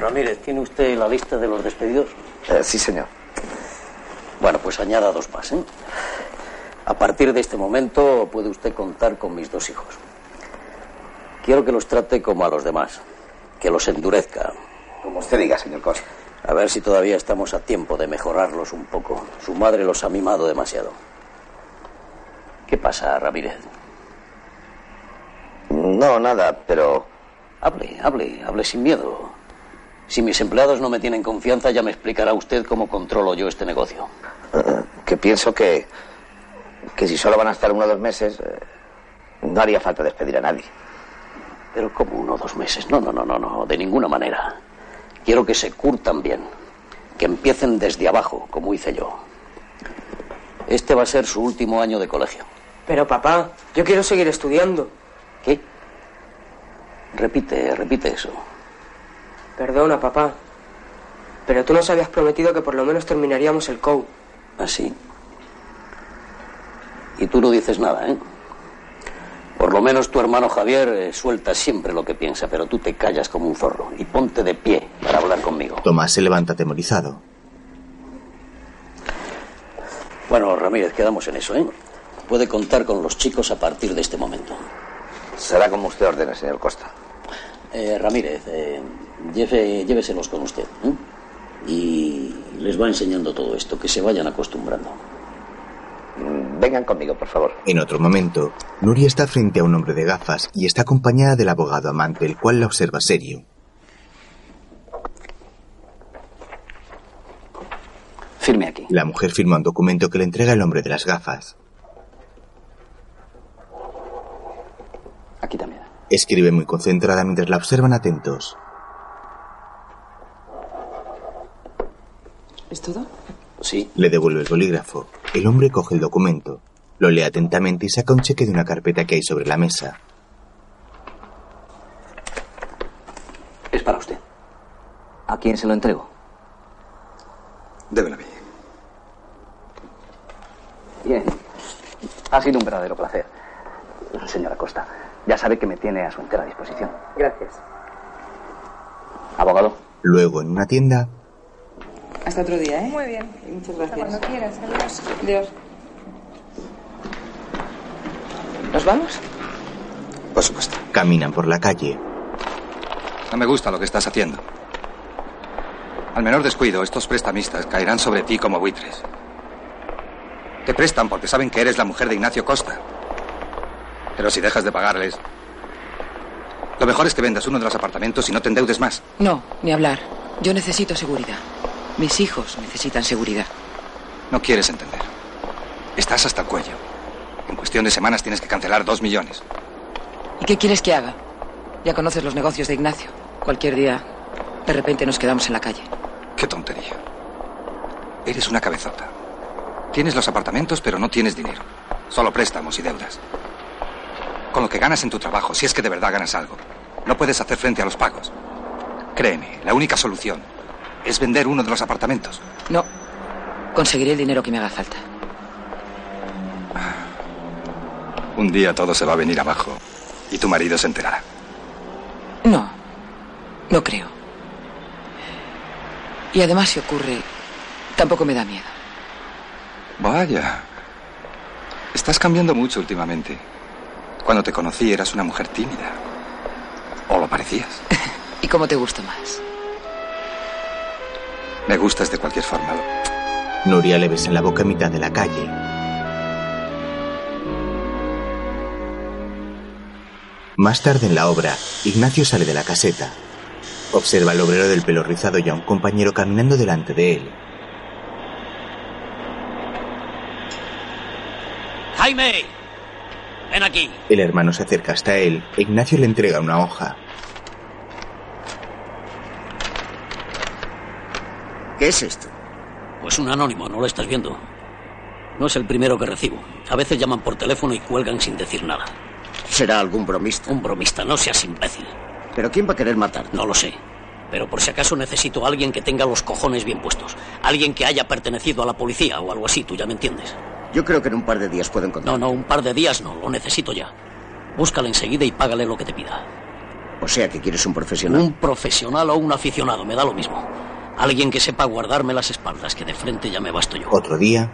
Ramírez, ¿tiene usted la lista de los despedidos? Eh, sí, señor. Bueno, pues añada dos más, ¿eh? A partir de este momento puede usted contar con mis dos hijos. Quiero que los trate como a los demás, que los endurezca. Como usted diga, señor Costa. A ver si todavía estamos a tiempo de mejorarlos un poco. Su madre los ha mimado demasiado. ¿Qué pasa, Ramírez? No, nada, pero... Hable, hable, hable sin miedo. Si mis empleados no me tienen confianza, ya me explicará usted cómo controlo yo este negocio. eh, que pienso que... que si solo van a estar uno o dos meses, eh, no haría falta despedir a nadie. Pero como uno o dos meses. No, no, no, no, no, de ninguna manera. Quiero que se curtan bien, que empiecen desde abajo, como hice yo. Este va a ser su último año de colegio. Pero papá, yo quiero seguir estudiando. ¿Qué? Repite, repite eso. Perdona, papá. Pero tú nos habías prometido que por lo menos terminaríamos el COU. Así. Y tú no dices nada, ¿eh? Por lo menos tu hermano Javier eh, suelta siempre lo que piensa, pero tú te callas como un zorro y ponte de pie para hablar conmigo. Tomás se levanta atemorizado. Bueno, Ramírez, quedamos en eso, ¿eh? Puede contar con los chicos a partir de este momento. Será como usted ordene, señor Costa. Eh, Ramírez, eh, lleve- lléveselos con usted. ¿eh? Y les va enseñando todo esto, que se vayan acostumbrando. Mm, Vengan conmigo, por favor. En otro momento, Nuria está frente a un hombre de gafas y está acompañada del abogado amante, el cual la observa serio. Firme aquí. La mujer firma un documento que le entrega el hombre de las gafas. Aquí también. Escribe muy concentrada mientras la observan atentos. ¿Es todo? Sí. Le devuelve el bolígrafo. El hombre coge el documento, lo lee atentamente y saca un cheque de una carpeta que hay sobre la mesa. Es para usted. ¿A quién se lo entrego? Débelo a mí. Bien. Ha sido un verdadero placer. Señora Costa, ya sabe que me tiene a su entera disposición. Gracias. Abogado. Luego, en una tienda, Hasta otro día, ¿eh? Muy bien. Muchas gracias. Cuando quieras, adiós. Adiós. ¿Nos vamos? Por supuesto. caminan por la calle. No me gusta lo que estás haciendo. Al menor descuido, estos prestamistas caerán sobre ti como buitres. Te prestan porque saben que eres la mujer de Ignacio Costa. Pero si dejas de pagarles, lo mejor es que vendas uno de los apartamentos y no te endeudes más. No, ni hablar. Yo necesito seguridad. Mis hijos necesitan seguridad. No quieres entender. Estás hasta el cuello. En cuestión de semanas tienes que cancelar dos millones. ¿Y qué quieres que haga? Ya conoces los negocios de Ignacio. Cualquier día, de repente nos quedamos en la calle. Qué tontería. Eres una cabezota. Tienes los apartamentos, pero no tienes dinero. Solo préstamos y deudas. Con lo que ganas en tu trabajo, si es que de verdad ganas algo, no puedes hacer frente a los pagos. Créeme, la única solución es vender uno de los apartamentos. No. Conseguiré el dinero que me haga falta. Un día todo se va a venir abajo y tu marido se enterará. No. No creo. Y además, si ocurre, tampoco me da miedo. Vaya. Estás cambiando mucho últimamente. Cuando te conocí eras una mujer tímida. O lo parecías. [LAUGHS] ¿Y cómo te gusto más? Me gustas de cualquier forma. Nuria le besa en la boca a mitad de la calle. Más tarde en la obra, Ignacio sale de la caseta. Observa al obrero del pelo rizado y a un compañero caminando delante de él. ¡Jaime! Ven aquí. El hermano se acerca hasta él e Ignacio le entrega una hoja. ¿Qué es esto? Pues un anónimo, no lo estás viendo. No es el primero que recibo. A veces llaman por teléfono y cuelgan sin decir nada. ¿Será algún bromista? Un bromista, no seas imbécil. ¿Pero quién va a querer matar? No lo sé. Pero por si acaso necesito a alguien que tenga los cojones bien puestos. Alguien que haya pertenecido a la policía o algo así, tú ya me entiendes. Yo creo que en un par de días puedo encontrar. No, no, un par de días no, lo necesito ya. Búscale enseguida y págale lo que te pida. O sea que quieres un profesional. Un profesional o un aficionado, me da lo mismo. Alguien que sepa guardarme las espaldas, que de frente ya me basto yo. Otro día,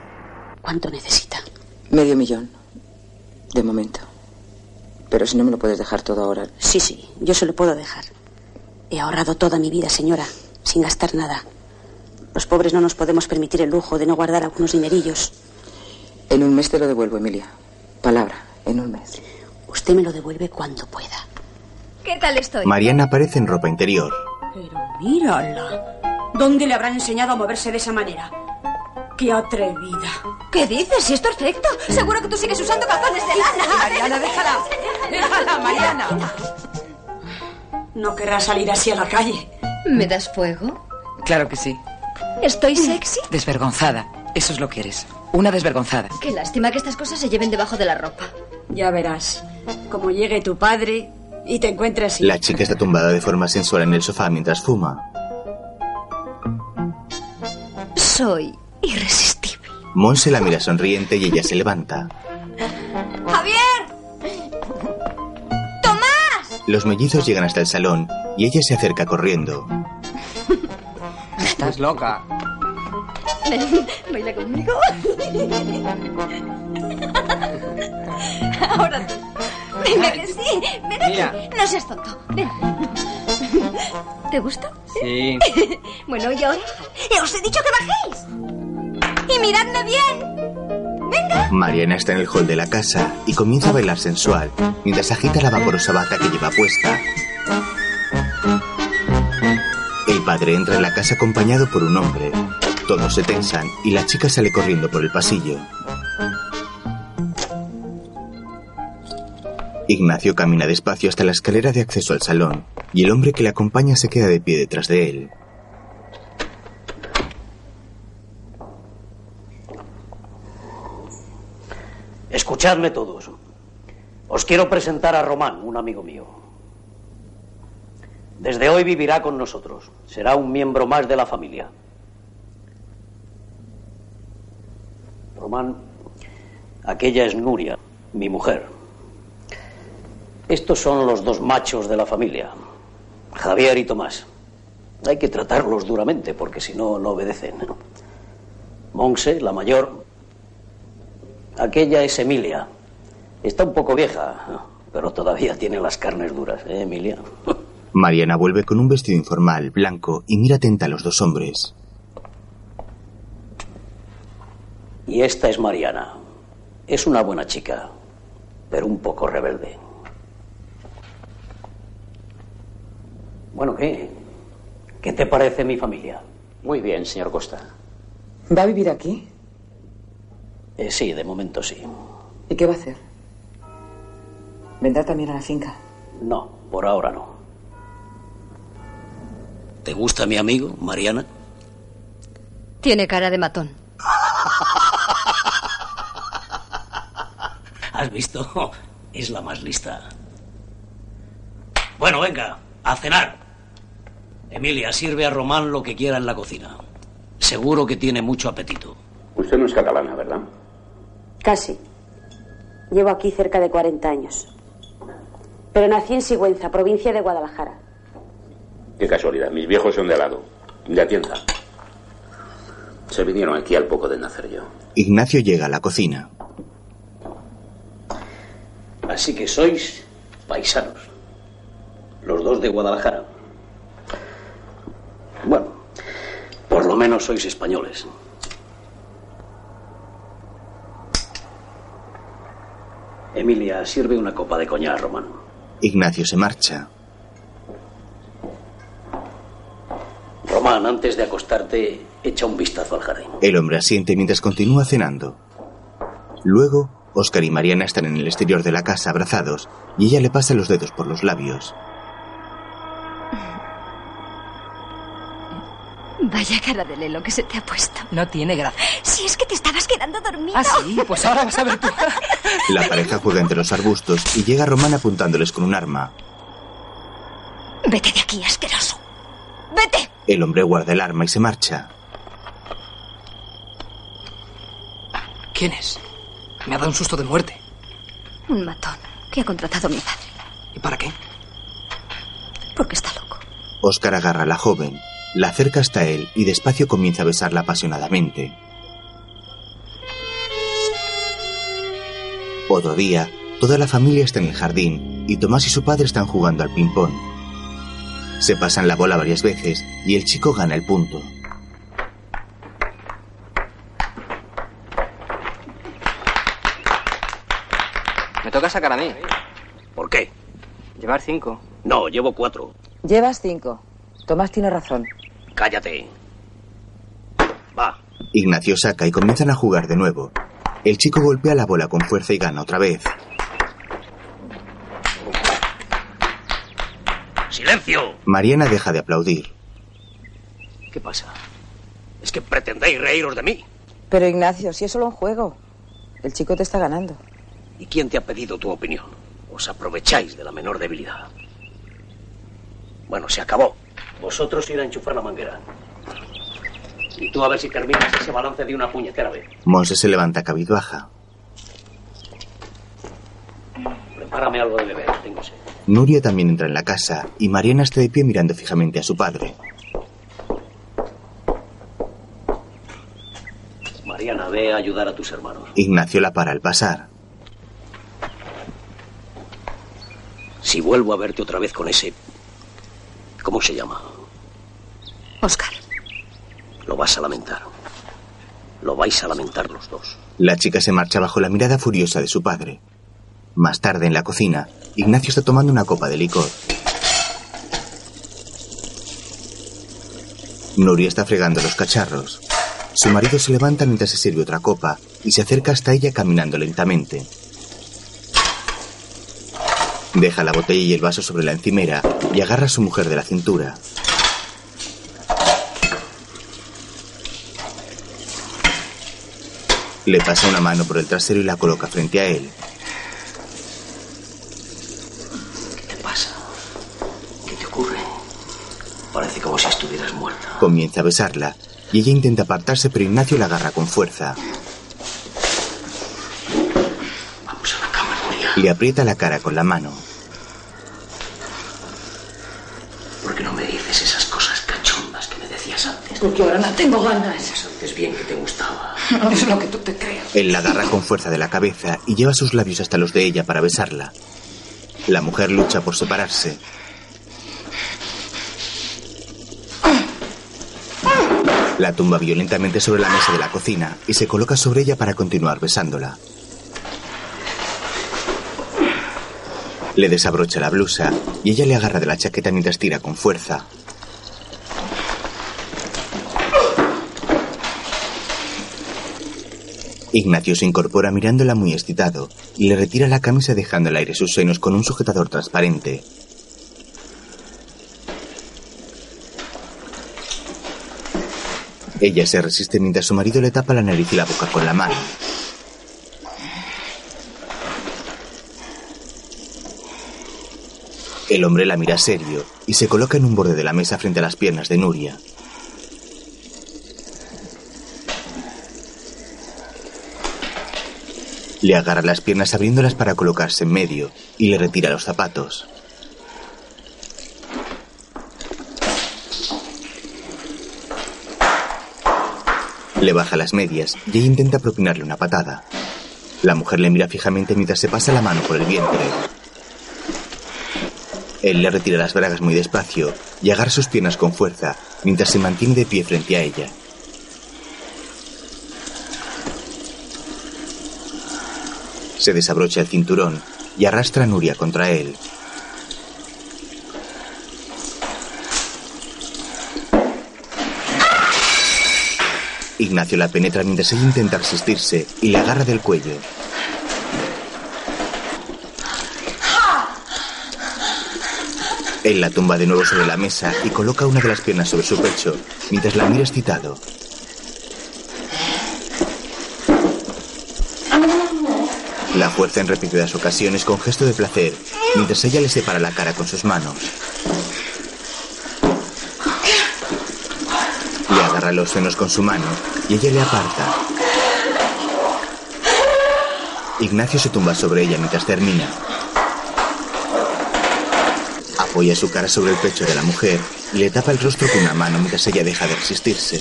¿Cuánto necesita? Medio millón. De momento. Pero si no me lo puedes dejar todo ahora. Sí, sí, yo se lo puedo dejar. He ahorrado toda mi vida, señora, sin gastar nada. Los pobres no nos podemos permitir el lujo de no guardar algunos dinerillos. En un mes te lo devuelvo, Emilia. Palabra, en un mes. Usted me lo devuelve cuando pueda. ¿Qué tal estoy? Mariana aparece en ropa interior. Pero mírala. ¿Dónde le habrán enseñado a moverse de esa manera? ¡Qué atrevida! ¿Qué dices? Si es perfecto. Seguro que tú sigues usando calzones de lana. Mariana, déjala. Déjala, Mariana. No querrá salir así a la calle. ¿Me das fuego? Claro que sí. ¿Estoy sexy? Desvergonzada. Eso es lo que eres. Una desvergonzada. Qué lástima que estas cosas se lleven debajo de la ropa. Ya verás. Como llegue tu padre y te encuentre así. La chica está tumbada de forma sensual en el sofá mientras fuma. Soy irresistible. Monse la mira sonriente y ella se levanta. ¡Javier! ¡Tomás! Los mellizos llegan hasta el salón y ella se acerca corriendo. Estás loca. [LAUGHS] Baila conmigo. Ahora tú. Venga, que sí. Ven aquí. Mira. No seas tonto. Ven. ¿Te gusta? Sí. [LAUGHS] Bueno, y ahora. Eh, Os he dicho que bajéis. Y miradme bien. Venga. Mariana está en el hall de la casa y comienza a bailar sensual mientras agita la vaporosa bata que lleva puesta. El padre entra en la casa acompañado por un hombre. Todos se tensan y la chica sale corriendo por el pasillo. Ignacio camina despacio hasta la escalera de acceso al salón y el hombre que le acompaña se queda de pie detrás de él. Escuchadme todos. Os quiero presentar a Román, un amigo mío. Desde hoy vivirá con nosotros. Será un miembro más de la familia. Román, aquella es Nuria, mi mujer. Estos son los dos machos de la familia, Javier y Tomás. Hay que tratarlos duramente porque si no, no obedecen. Monse, la mayor. Aquella es Emilia. Está un poco vieja, pero todavía tiene las carnes duras, ¿eh, Emilia? Mariana vuelve con un vestido informal, blanco, y mira atenta a los dos hombres. Y esta es Mariana. Es una buena chica, pero un poco rebelde. Bueno, ¿qué? ¿Qué te parece mi familia? Muy bien, señor Costa. ¿Va a vivir aquí? Eh, sí, de momento sí. ¿Y qué va a hacer? ¿Vendrá también a la finca? No, por ahora no. ¿Te gusta mi amigo, Mariana? Tiene cara de matón. [LAUGHS] ¿Has visto? Es la más lista. Bueno, venga, a cenar. Emilia, sirve a Román lo que quiera en la cocina. Seguro que tiene mucho apetito. Usted no es catalana, ¿verdad? Casi. Llevo aquí cerca de 40 años. Pero nací en Sigüenza, provincia de Guadalajara. Qué casualidad. Mis viejos son de al lado, de Atienza. Se vinieron aquí al poco de nacer yo. Ignacio llega a la cocina. Así que sois paisanos. Los dos de Guadalajara. Bueno, por lo menos sois españoles. Emilia, sirve una copa de coñac, Román. Ignacio se marcha. Román, antes de acostarte, echa un vistazo al jardín. El hombre asiente mientras continúa cenando. Luego, Oscar y Mariana están en el exterior de la casa abrazados y ella le pasa los dedos por los labios. Vaya cara de lelo que se te ha puesto. No tiene gracia. Si es que te estabas quedando dormido. Ah, sí, pues ahora vas a ver tú. La pareja juega entre los arbustos y llega Román apuntándoles con un arma. Vete de aquí, asqueroso. Vete. El hombre guarda el arma y se marcha. ¿Quién es? Me ha dado un susto de muerte. Un matón que ha contratado a mi padre. ¿Y para qué? Porque está loco. Oscar agarra a la joven. La acerca hasta él y despacio comienza a besarla apasionadamente. Otro día, toda la familia está en el jardín y Tomás y su padre están jugando al ping-pong. Se pasan la bola varias veces y el chico gana el punto. Toca sacar a mí. ¿Por qué? Llevar cinco. No, llevo cuatro. Llevas cinco. Tomás tiene razón. Cállate. Va. Ignacio saca y comienzan a jugar de nuevo. El chico golpea la bola con fuerza y gana otra vez. ¡Silencio! Mariana deja de aplaudir. ¿Qué pasa? ¿Es que pretendéis reíros de mí? Pero Ignacio, si es solo un juego. El chico te está ganando. ¿Y quién te ha pedido tu opinión? Os aprovecháis de la menor debilidad. Bueno, se acabó. Vosotros ir a enchufar la manguera. Y tú a ver si terminas ese balance de una puñetera vez. Monse se levanta cabizbaja. Prepárame algo de beber, tengo sed. Nuria también entra en la casa y Mariana está de pie mirando fijamente a su padre. Mariana, ve a ayudar a tus hermanos. Ignacio la para al pasar. Si vuelvo a verte otra vez con ese... ¿Cómo se llama? Oscar. Lo vas a lamentar. Lo vais a lamentar los dos. La chica se marcha bajo la mirada furiosa de su padre. Más tarde, en la cocina, Ignacio está tomando una copa de licor. Nuria está fregando los cacharros. Su marido se levanta mientras se sirve otra copa y se acerca hasta ella caminando lentamente. Deja la botella y el vaso sobre la encimera y agarra a su mujer de la cintura. Le pasa una mano por el trasero y la coloca frente a él. ¿Qué te pasa? ¿Qué te ocurre? Parece como si estuvieras muerta. Comienza a besarla y ella intenta apartarse, pero Ignacio la agarra con fuerza. Vamos a la cama, Nuria. Le aprieta la cara con la mano. ¿Por qué no me dices esas cosas cachondas que me decías antes? Porque ahora no tengo ganas. Antes bien que te gustaba. No [LAUGHS] es lo que tú te creas. Él la agarra con fuerza de la cabeza y lleva sus labios hasta los de ella para besarla. La mujer lucha por separarse. La tumba violentamente sobre la mesa de la cocina y se coloca sobre ella para continuar besándola. Le desabrocha la blusa y ella le agarra de la chaqueta mientras tira con fuerza. Ignacio se incorpora mirándola muy excitado y le retira la camisa dejando al aire sus senos con un sujetador transparente. Ella se resiste mientras su marido le tapa la nariz y la boca con la mano. El hombre la mira serio y se coloca en un borde de la mesa frente a las piernas de Nuria. Le agarra las piernas abriéndolas para colocarse en medio y le retira los zapatos. Le baja las medias y intenta propinarle una patada. La mujer le mira fijamente mientras se pasa la mano por el vientre. Él le retira las bragas muy despacio y agarra sus piernas con fuerza mientras se mantiene de pie frente a ella. Se desabrocha el cinturón y arrastra a Nuria contra él. Ignacio la penetra mientras ella intenta resistirse y le agarra del cuello. Él la tumba de nuevo sobre la mesa y coloca una de las piernas sobre su pecho mientras la mira excitado. La fuerza en repetidas ocasiones con gesto de placer mientras ella le separa la cara con sus manos. Le agarra los senos con su mano y ella le aparta. Ignacio se tumba sobre ella mientras termina. Apoya su cara sobre el pecho de la mujer y le tapa el rostro con una mano mientras ella deja de resistirse.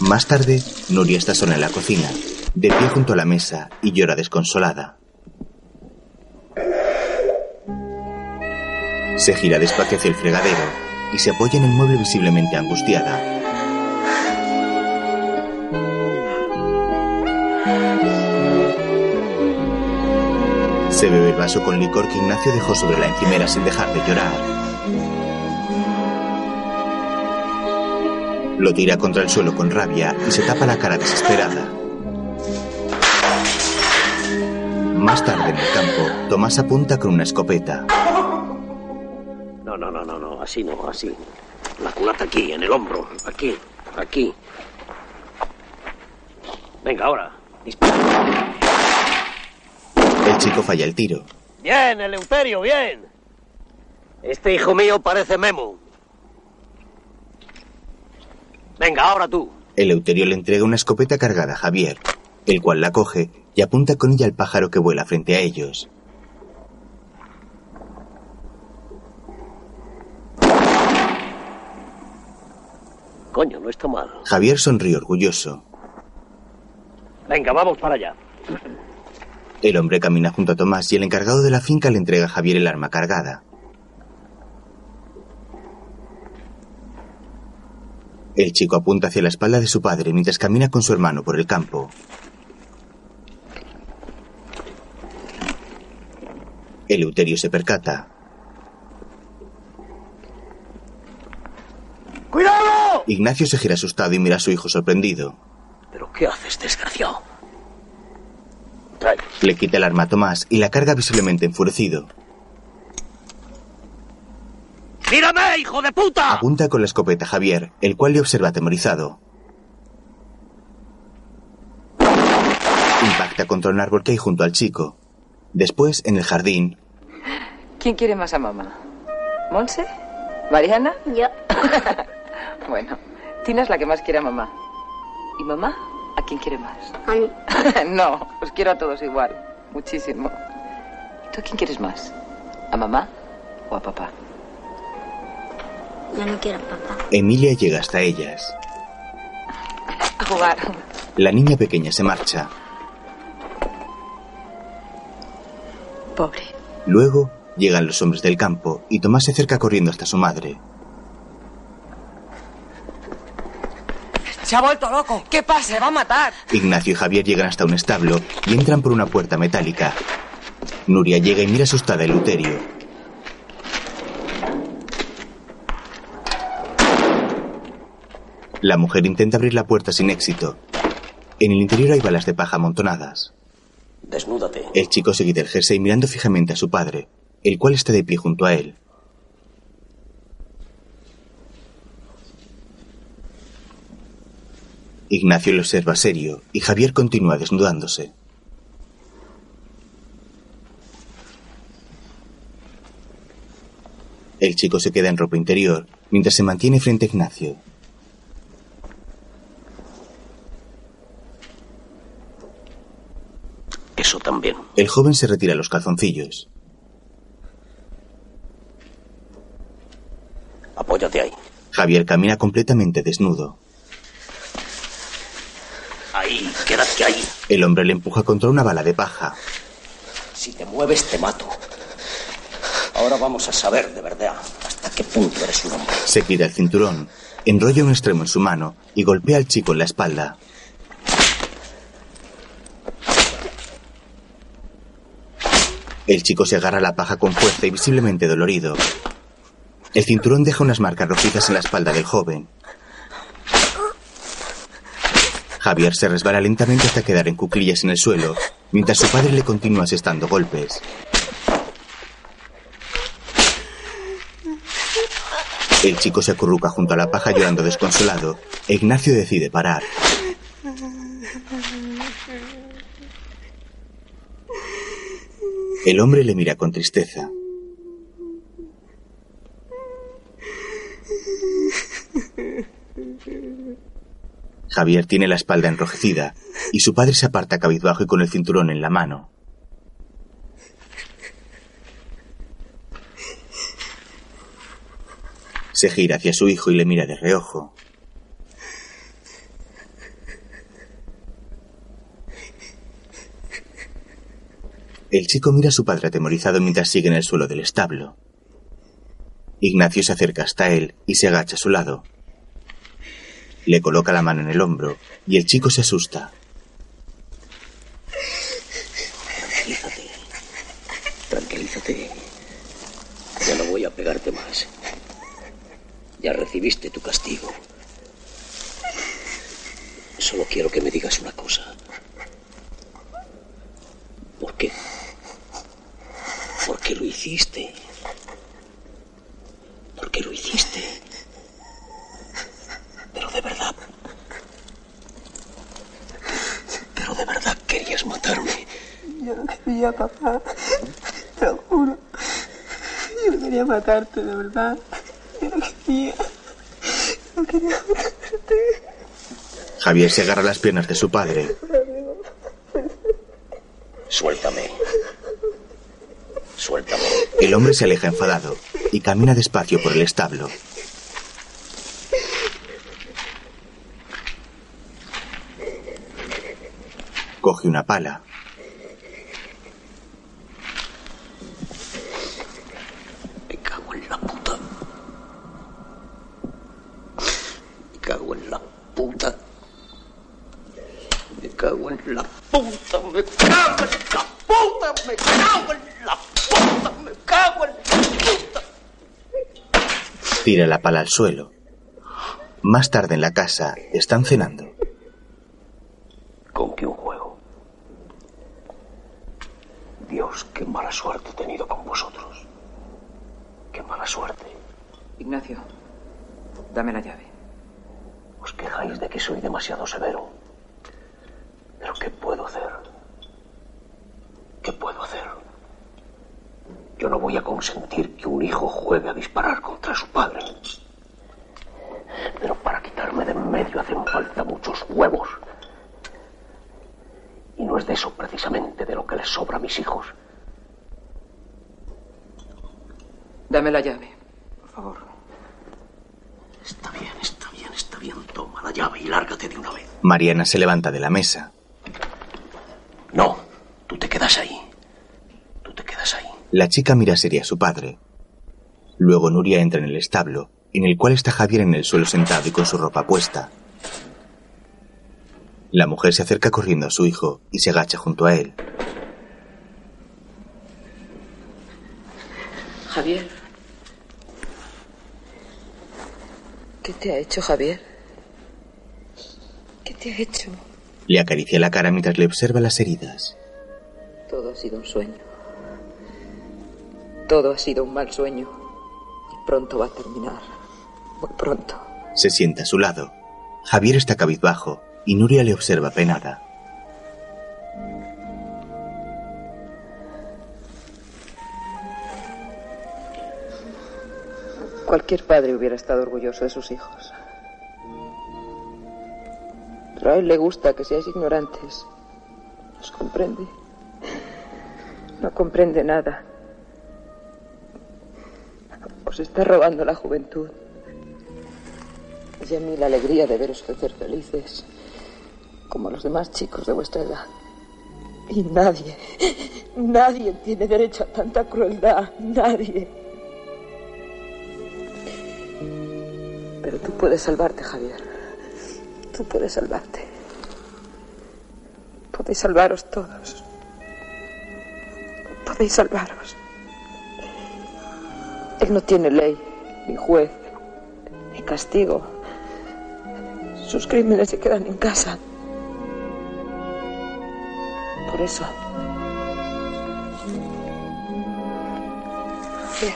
Más tarde, Nuria está sola en la cocina, de pie junto a la mesa y llora desconsolada. Se gira despacio hacia el fregadero y se apoya en el mueble visiblemente angustiada. Se bebe el vaso con licor que Ignacio dejó sobre la encimera sin dejar de llorar. Lo tira contra el suelo con rabia y se tapa la cara desesperada. Más tarde en el campo, Tomás apunta con una escopeta. No, no, no, no, no, así no, así. La culata aquí, en el hombro, aquí, aquí. Venga, ahora. Dispara. El chico falla el tiro. Bien, Eleuterio, bien. Este hijo mío parece Memo. Venga, ahora tú. Eleuterio le entrega una escopeta cargada a Javier, el cual la coge y apunta con ella al pájaro que vuela frente a ellos. Coño, no está mal. Javier sonríe orgulloso. Venga, vamos para allá. El hombre camina junto a Tomás y el encargado de la finca le entrega a Javier el arma cargada. El chico apunta hacia la espalda de su padre mientras camina con su hermano por el campo. Eleuterio se percata. ¡Cuidado! Ignacio se gira asustado y mira a su hijo sorprendido. ¿Pero qué haces, desgraciado? Le quita el arma a Tomás y la carga visiblemente enfurecido. ¡Mírame, hijo de puta! Apunta con la escopeta a Javier, el cual le observa atemorizado. Impacta contra un árbol que hay junto al chico. Después, en el jardín, ¿Quién quiere más a mamá? ¿Monse? ¿Mariana? Yo. [LAUGHS] bueno, Tina es la que más quiere a mamá. ¿Y mamá? ¿A quién quiere más? A mí. [LAUGHS] no, os quiero a todos igual. Muchísimo. ¿Y tú a quién quieres más? ¿A mamá o a papá? Ya no quiero a papá. Emilia llega hasta ellas. A jugar. La niña pequeña se marcha. Pobre. Luego llegan los hombres del campo y Tomás se acerca corriendo hasta su madre. Se ha vuelto loco. ¿Qué pasa? Se va a matar. Ignacio y Javier llegan hasta un establo y entran por una puerta metálica. Nuria llega y mira asustada el Luterio. La mujer intenta abrir la puerta sin éxito. En el interior hay balas de paja amontonadas. Desnúdate. El chico se quita el jersey mirando fijamente a su padre, el cual está de pie junto a él. Ignacio lo observa serio y Javier continúa desnudándose. El chico se queda en ropa interior mientras se mantiene frente a Ignacio. Eso también. El joven se retira los calzoncillos. Apóyate ahí. Javier camina completamente desnudo. El hombre le empuja contra una bala de paja. Si te mueves, te mato. Ahora vamos a saber de verdad hasta qué punto eres un hombre. Se quita el cinturón, enrolla un extremo en su mano y golpea al chico en la espalda. El chico se agarra a la paja con fuerza y visiblemente dolorido. El cinturón deja unas marcas rojizas en la espalda del joven. Javier se resbala lentamente hasta quedar en cuclillas en el suelo, mientras su padre le continúa asestando golpes. El chico se acurruca junto a la paja llorando desconsolado. e Ignacio decide parar. El hombre le mira con tristeza. Javier tiene la espalda enrojecida y su padre se aparta cabizbajo y con el cinturón en la mano. Se gira hacia su hijo y le mira de reojo. El chico mira a su padre atemorizado mientras sigue en el suelo del establo. Ignacio se acerca hasta él y se agacha a su lado, le coloca la mano en el hombro y el chico se asusta. Tranquilízate. Tranquilízate. Ya no voy a pegarte más. Ya recibiste tu castigo. Solo quiero que me digas una cosa. ¿Por qué? ¿Por qué lo hiciste? ¿Por qué lo hiciste? Pero de verdad. Pero de verdad querías matarme. Yo no quería, papá. Te lo juro. Yo no quería matarte, de verdad. Yo no quería. No quería matarte. Javier se agarra a las piernas de su padre. Suéltame. Suéltame. El hombre se aleja enfadado y camina despacio por el establo. Coge una pala. Me cago en la puta. Me cago en la puta. Me cago en la puta. Me cago en la puta. Me cago en la puta. Me cago en la puta. Tira la pala al suelo. Más tarde en la casa están cenando. ¿Con quién juego? Dios, qué mala suerte he tenido con vosotros. Qué mala suerte. Ignacio, dame la llave. Os quejáis de que soy demasiado severo. Pero ¿qué puedo hacer? ¿Qué puedo hacer? Yo no voy a consentir que un hijo juegue a disparar contra su padre. Pero para quitarme de en medio hacen falta muchos huevos. Y no es de eso precisamente de lo que les sobra a mis hijos. Dame la llave, por favor. Está bien, está bien, está bien. Toma la llave y lárgate de una vez. Mariana se levanta de la mesa. No, tú te quedas ahí. Tú te quedas ahí. La chica mira seria a su padre. Luego Nuria entra en el establo, en el cual está Javier en el suelo sentado y con su ropa puesta. La mujer se acerca corriendo a su hijo y se agacha junto a él. Javier. ¿Qué te ha hecho, Javier? ¿Qué te ha hecho? Le acaricia la cara mientras le observa las heridas. Todo ha sido un sueño. Todo ha sido un mal sueño. Y pronto va a terminar. Muy pronto. Se sienta a su lado. Javier está cabizbajo y Nuria le observa penada. Cualquier padre hubiera estado orgulloso de sus hijos. Pero a él le gusta que seáis ignorantes. ¿Os comprende? No comprende nada. Os está robando la juventud. Y a mí la alegría de veros crecer felices, como los demás chicos de vuestra edad. Y nadie, nadie tiene derecho a tanta crueldad. Nadie. Pero tú puedes salvarte, Javier. Tú puedes salvarte. Podéis salvaros todos. Podéis salvaros. Él no tiene ley, ni juez, ni castigo. Sus crímenes se quedan en casa. Por eso. Javier.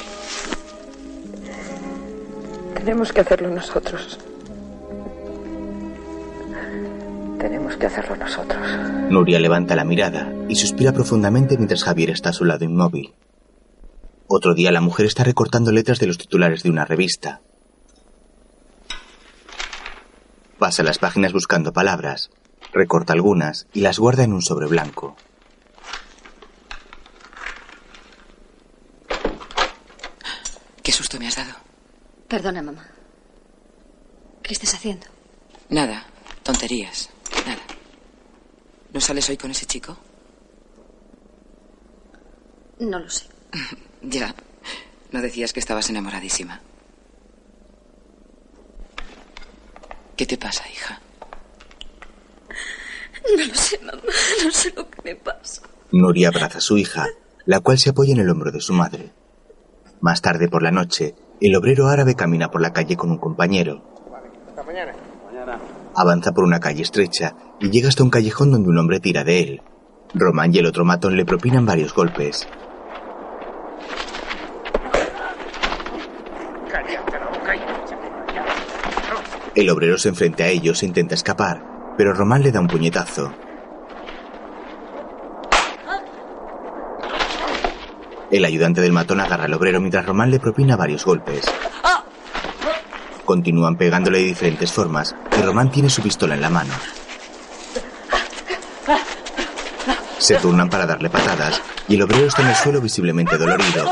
Tenemos que hacerlo nosotros. Tenemos que hacerlo nosotros. Nuria levanta la mirada y suspira profundamente mientras Javier está a su lado inmóvil. Otro día la mujer está recortando letras de los titulares de una revista. Pasa las páginas buscando palabras, recorta algunas y las guarda en un sobre blanco. ¿Qué susto me has dado? Perdona, mamá. ¿Qué estás haciendo? Nada, tonterías. ¿No sales hoy con ese chico? No lo sé. [LAUGHS] Ya. No decías que estabas enamoradísima. ¿Qué te pasa, hija? No lo sé, mamá. No sé lo que me pasa. Nuria abraza a su hija, la cual se apoya en el hombro de su madre. Más tarde por la noche, el obrero árabe camina por la calle con un compañero. Hasta mañana. Avanza por una calle estrecha y llega hasta un callejón donde un hombre tira de él. Román y el otro matón le propinan varios golpes. El obrero se enfrenta a ellos e intenta escapar, pero Román le da un puñetazo. El ayudante del matón agarra al obrero mientras Román le propina varios golpes. Continúan pegándole de diferentes formas y Román tiene su pistola en la mano. Se turnan para darle patadas y el obrero está en el suelo visiblemente dolorido.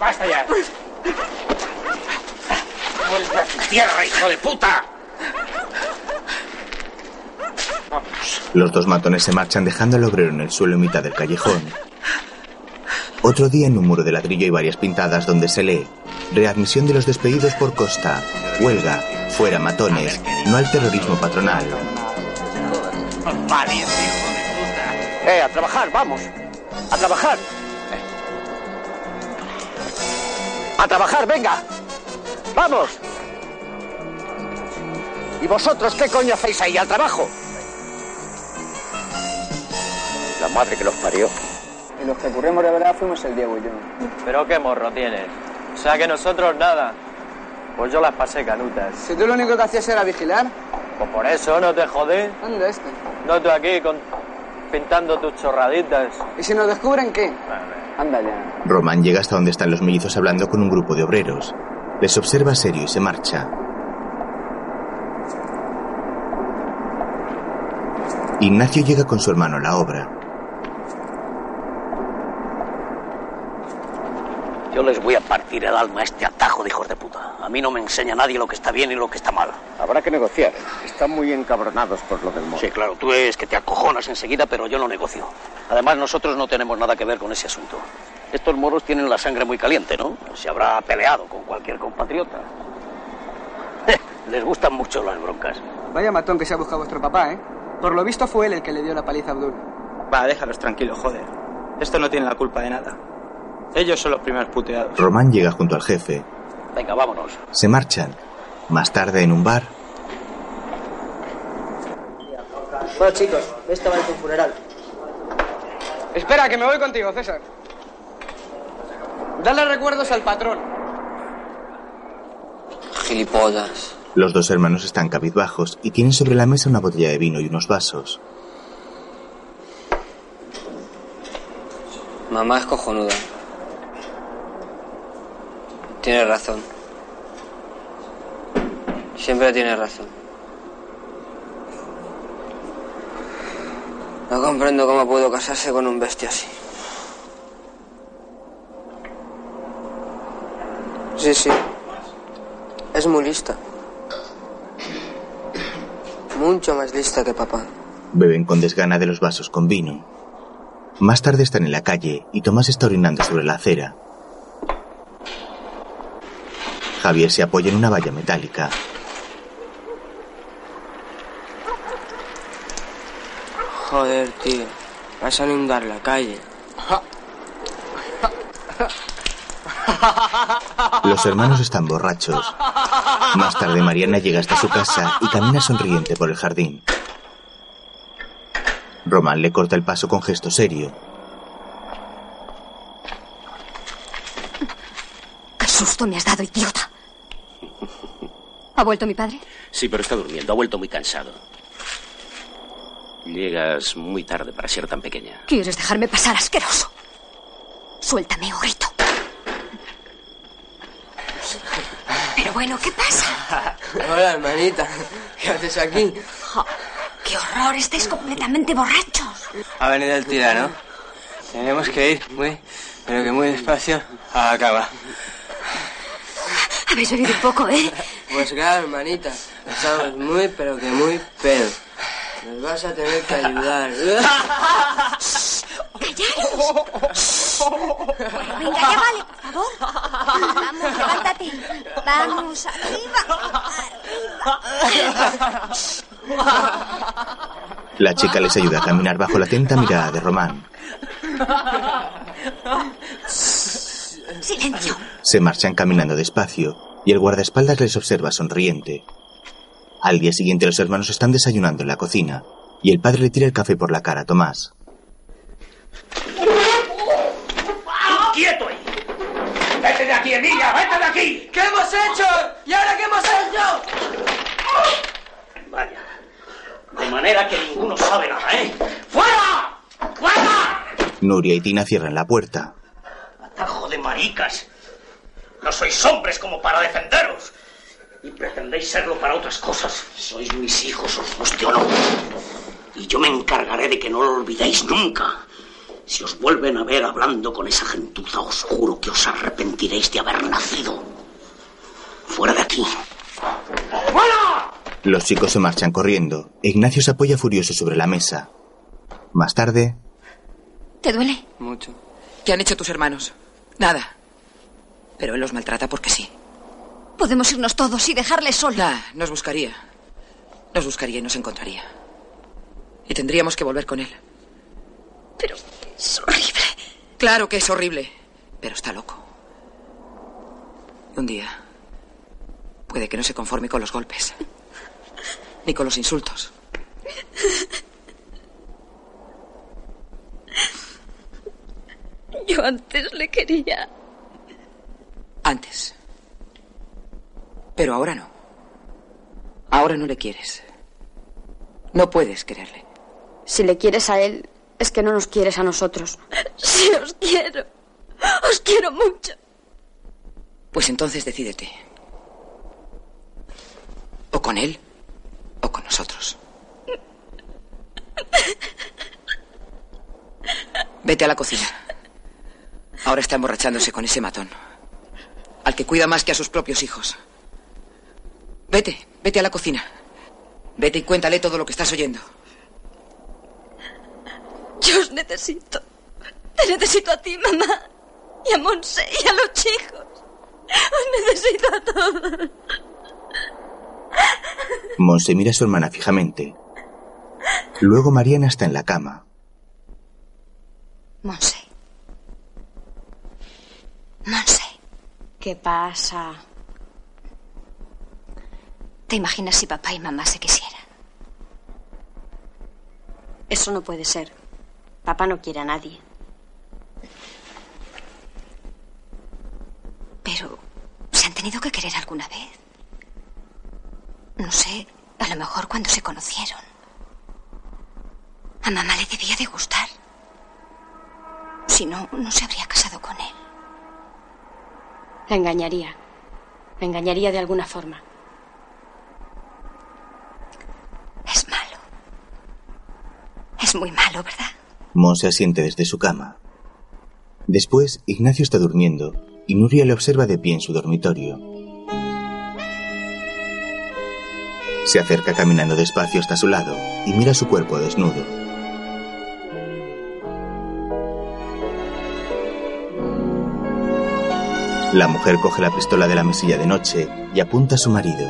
¡Basta ya! ¡Vuelve a tu tierra, hijo de puta! Los dos matones se marchan dejando al obrero en el suelo en mitad del callejón. Otro día en un muro de ladrillo hay varias pintadas donde se lee Readmisión de los despedidos por costa, huelga, fuera matones, no al terrorismo patronal. Eh, a trabajar, vamos. A trabajar. A trabajar, venga. Vamos. ¿Y vosotros qué coño hacéis ahí al trabajo? Madre que los parió. Y los que ocurrimos de verdad fuimos el Diego y yo. Pero qué morro tienes. O sea que nosotros nada. Pues yo las pasé canutas. Si tú lo único que hacías era vigilar. Pues por eso no te jodé. ¿Dónde este? No tú aquí con... pintando tus chorraditas. ¿Y si nos descubren qué? Anda ya. Román llega hasta donde están los mellizos hablando con un grupo de obreros. Les observa serio y se marcha. Ignacio llega con su hermano a la obra. Yo les voy a partir el alma a este atajo de hijos de puta. A mí no me enseña nadie lo que está bien y lo que está mal. Habrá que negociar. Están muy encabronados por lo del modo. Sí, claro, tú es que te acojonas enseguida, pero yo lo negocio. Además, nosotros no tenemos nada que ver con ese asunto. Estos moros tienen la sangre muy caliente, ¿no? Se habrá peleado con cualquier compatriota. Les gustan mucho las broncas. Vaya matón que se ha buscado vuestro papá, ¿eh? Por lo visto fue él el que le dio la paliza a Abdul. Va, déjalos tranquilos, joder. Esto no tiene la culpa de nada. Ellos son los primeros puteados. Román llega junto al jefe. Venga, vámonos. Se marchan. Más tarde, en un bar, Bueno, chicos, esta va a tu funeral. Espera, que me voy contigo, César. Dale recuerdos al patrón. Gilipollas. los dos hermanos están cabizbajos y tienen sobre la mesa una botella de vino y unos vasos. Mamá es cojonuda. Tiene razón. Siempre tiene razón. No comprendo cómo puedo casarse con un bestia así. Sí, sí. Es muy lista. Mucho más lista que papá. Beben con desgana de los vasos con vino. Más tarde están en la calle y Tomás está orinando sobre la acera. Javier se apoya en una valla metálica. Joder, tío. Vas a inundar la calle. Los hermanos están borrachos. Más tarde Mariana llega hasta su casa y camina sonriente por el jardín. Román le corta el paso con gesto serio. ¡Qué susto me has dado, idiota! ¿Ha vuelto mi padre? Sí, pero está durmiendo. Ha vuelto muy cansado. Llegas muy tarde para ser tan pequeña. ¿Quieres dejarme pasar, asqueroso? Suéltame o grito. Pero bueno, ¿qué pasa? [LAUGHS] Hola, hermanita. ¿Qué haces aquí? ¡Qué horror! Estáis completamente borrachos. Ha venido el tirano. Tenemos que ir muy, pero que muy despacio a la cama. Habéis bebido un poco, ¿eh? Pues claro, hermanita. Estamos muy, pero que muy pedo. Nos vas a tener que ayudar. [LAUGHS] ¡Callaros! Venga, ya vale, por favor. Vamos, levántate. Vamos, arriba, La chica les ayuda a caminar bajo la atenta mirada de Román. Silencio. Se marchan caminando despacio y el guardaespaldas les observa sonriente. Al día siguiente los hermanos están desayunando en la cocina y el padre le tira el café por la cara a Tomás. ¡Quieto ahí! ¡Vete de aquí, Emilia! ¡Vete de aquí! ¿Qué hemos hecho? ¿Y ahora qué hemos hecho? Vaya. De manera que ninguno sabe nada, ¿eh? ¡Fuera! ¡Fuera! Nuria y Tina cierran la puerta. ¡Atajo de maricas! No sois hombres como para defenderos. Y pretendéis serlo para otras cosas. Sois mis hijos, os guste o no. Y yo me encargaré de que no lo olvidéis nunca. Si os vuelven a ver hablando con esa gentuza, os juro que os arrepentiréis de haber nacido. Fuera de aquí. ¡Fuera! Los chicos se marchan corriendo. Ignacio se apoya furioso sobre la mesa. Más tarde, ¿Te duele? Mucho. ¿Qué han hecho tus hermanos? Nada. Pero él los maltrata porque sí. Podemos irnos todos y dejarle solo. Nah, nos buscaría. Nos buscaría y nos encontraría. Y tendríamos que volver con él. Pero es horrible. Claro que es horrible. Pero está loco. Un día. Puede que no se conforme con los golpes. Ni con los insultos. Yo antes le quería. Antes. Pero ahora no. Ahora no le quieres. No puedes quererle. Si le quieres a él, es que no nos quieres a nosotros. [LAUGHS] Sí, os quiero. Os quiero mucho. Pues entonces decídete. O con él o con nosotros. Vete a la cocina. Ahora está emborrachándose con ese matón. Al que cuida más que a sus propios hijos. Vete, vete a la cocina. Vete y cuéntale todo lo que estás oyendo. Yo os necesito. Te necesito a ti, mamá. Y a Monse y a los chicos. Os necesito a todos. Monse mira a su hermana fijamente. Luego Mariana está en la cama. Monse. Monse. ¿Qué pasa? ¿Te imaginas si papá y mamá se quisieran? Eso no puede ser. Papá no quiere a nadie. Pero se han tenido que querer alguna vez. No sé, a lo mejor cuando se conocieron. A mamá le debía de gustar. Si no, no se habría casado con él. La engañaría. La engañaría de alguna forma. Es malo. Es muy malo, ¿verdad? Monse asiente desde su cama. Después, Ignacio está durmiendo y Nuria le observa de pie en su dormitorio. Se acerca caminando despacio hasta su lado y mira su cuerpo desnudo. La mujer coge la pistola de la mesilla de noche y apunta a su marido.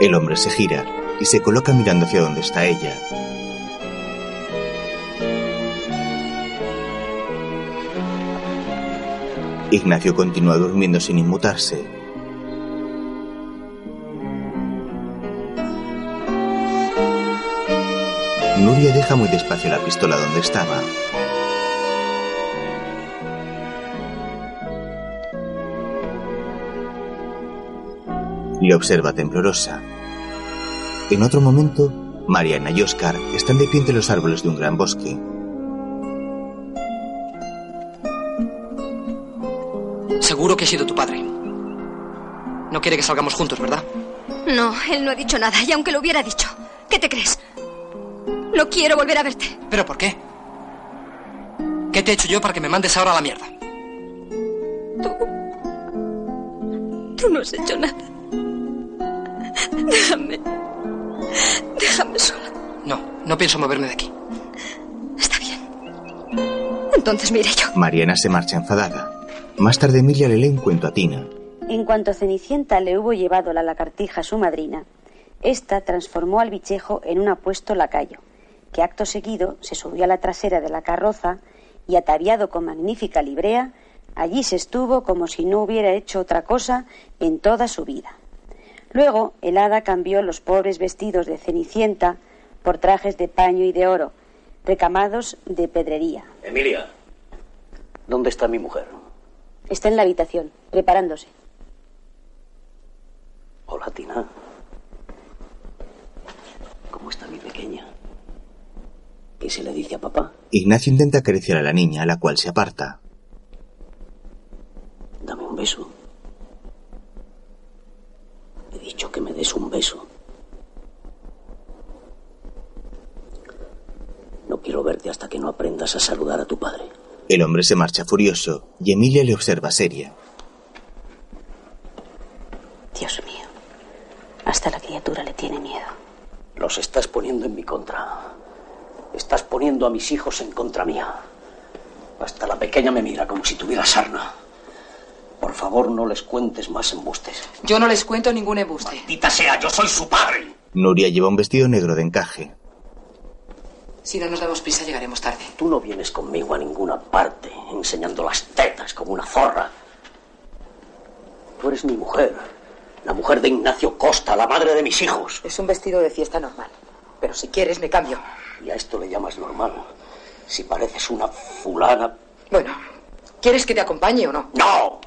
El hombre se gira y se coloca mirando hacia donde está ella. Ignacio continúa durmiendo sin inmutarse. Nuria deja muy despacio la pistola donde estaba. Le observa temblorosa. En otro momento, Mariana y Oscar están de pie entre los árboles de un gran bosque. Seguro que ha sido tu padre. No quiere que salgamos juntos, ¿verdad? No, él no ha dicho nada, y aunque lo hubiera dicho, ¿qué te crees? No quiero volver a verte. ¿Pero por qué? ¿Qué te he hecho yo para que me mandes ahora a la mierda? Tú no has hecho nada. Déjame. Déjame sola. No, no pienso moverme de aquí. Entonces mire yo. Mariana se marcha enfadada. Más tarde Emilia le lee un cuento a Tina. En cuanto Cenicienta le hubo llevado la lagartija a su madrina, ésta transformó al bichejo en un apuesto lacayo, que acto seguido se subió a la trasera de la carroza y, ataviado con magnífica librea, allí se estuvo como si no hubiera hecho otra cosa en toda su vida. Luego el hada cambió los pobres vestidos de Cenicienta por trajes de paño y de oro, recamados de pedrería. Emilia, ¿dónde está mi mujer? Está en la habitación, preparándose. Hola, Tina. ¿Cómo está mi pequeña? ¿Qué se le dice a papá? Ignacio intenta acariciar a la niña, la cual se aparta. Dame un beso. He dicho que me des un beso. No quiero verte hasta que no aprendas a saludar a tu padre. El hombre se marcha furioso y Emilia le observa seria. Dios mío, hasta la criatura le tiene miedo. Los estás poniendo en mi contra. Estás poniendo a mis hijos en contra mía. Hasta la pequeña me mira como si tuviera sarna. Por favor, no les cuentes más embustes. Yo no les cuento ningún embuste. Maldita sea, yo soy su padre. Nuria lleva un vestido negro de encaje. Si no nos damos prisa, llegaremos tarde. Tú no vienes conmigo a ninguna parte enseñando las tetas como una zorra. Tú eres mi mujer. La mujer de Ignacio Costa, la madre de mis hijos. Es un vestido de fiesta normal. Pero si quieres, me cambio. Y a esto le llamas normal. Si pareces una fulana. Bueno, ¿quieres que te acompañe o no? ¡No!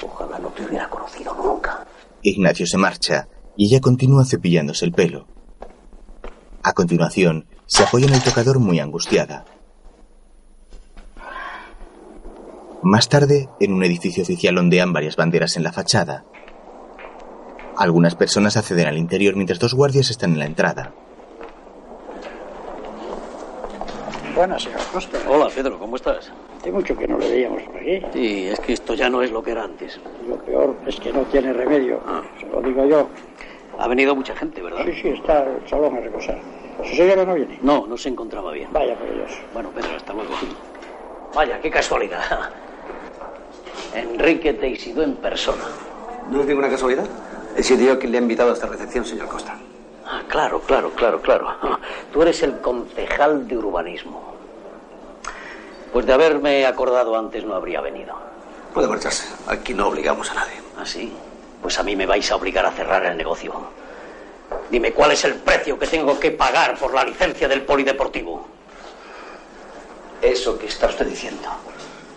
Ojalá no te hubiera conocido nunca. Ignacio se marcha y ella continúa cepillándose el pelo. A continuación, se apoya en el tocador muy angustiada. Más tarde, en un edificio oficial ondean varias banderas en la fachada. Algunas personas acceden al interior mientras dos guardias están en la entrada. Buenas, señor Costa. Hola, Pedro, ¿cómo estás? Hace mucho que no le veíamos por aquí. Sí, es que esto ya no es lo que era antes. Lo peor es que no tiene remedio. Se lo digo yo. Ha venido mucha gente, ¿verdad? Sí, sí, está el salón a reposar. ¿Su señora no viene? No, no se encontraba bien. Vaya por ellos. Bueno, Pedro, hasta luego. Vaya, qué casualidad. [LAUGHS] Enrique Teixido en persona. ¿No es ninguna casualidad? He sido yo quien le ha invitado a esta recepción, señor Costa. Ah, claro, claro, claro, claro. [LAUGHS] Tú eres el concejal de urbanismo. Pues de haberme acordado antes no habría venido. Puede marcharse. Aquí no obligamos a nadie. ¿Ah, sí? Pues a mí me vais a obligar a cerrar el negocio. Dime cuál es el precio que tengo que pagar por la licencia del polideportivo. Eso que está usted diciendo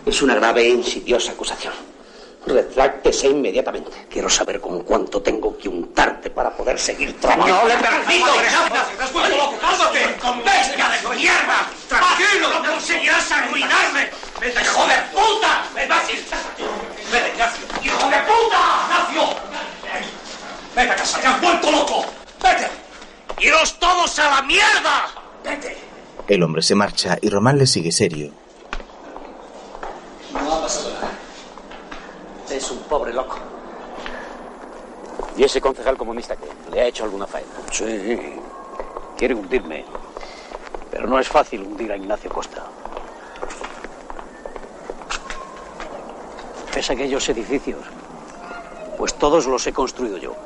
es una grave e insidiosa acusación. Retráctese inmediatamente. Quiero saber con cuánto tengo que untarte para poder seguir trabajando. ¡No le permito! ¡Estás vuelto loco! ¡Cálmate! ¡Bestia de mierda! ¡Tranquilo! ¡No conseguirás arruinarme! ¡Hijo de puta! ¡Me vas a ir! ¡Vete, Ignacio! ¡Hijo de puta! ¡Ignacio! ¡Vete a casa! ¡Te has vuelto loco! ¡Vete! ¡Iros todos a la mierda! ¡Vete! El hombre se marcha y Román le sigue serio. No ha pasado nada. Es un pobre loco. ¿Y ese concejal comunista que le ha hecho alguna faena? Sí, quiere hundirme. Pero no es fácil hundir a Ignacio Costa. ¿Ves aquellos edificios? Pues todos los he construido yo.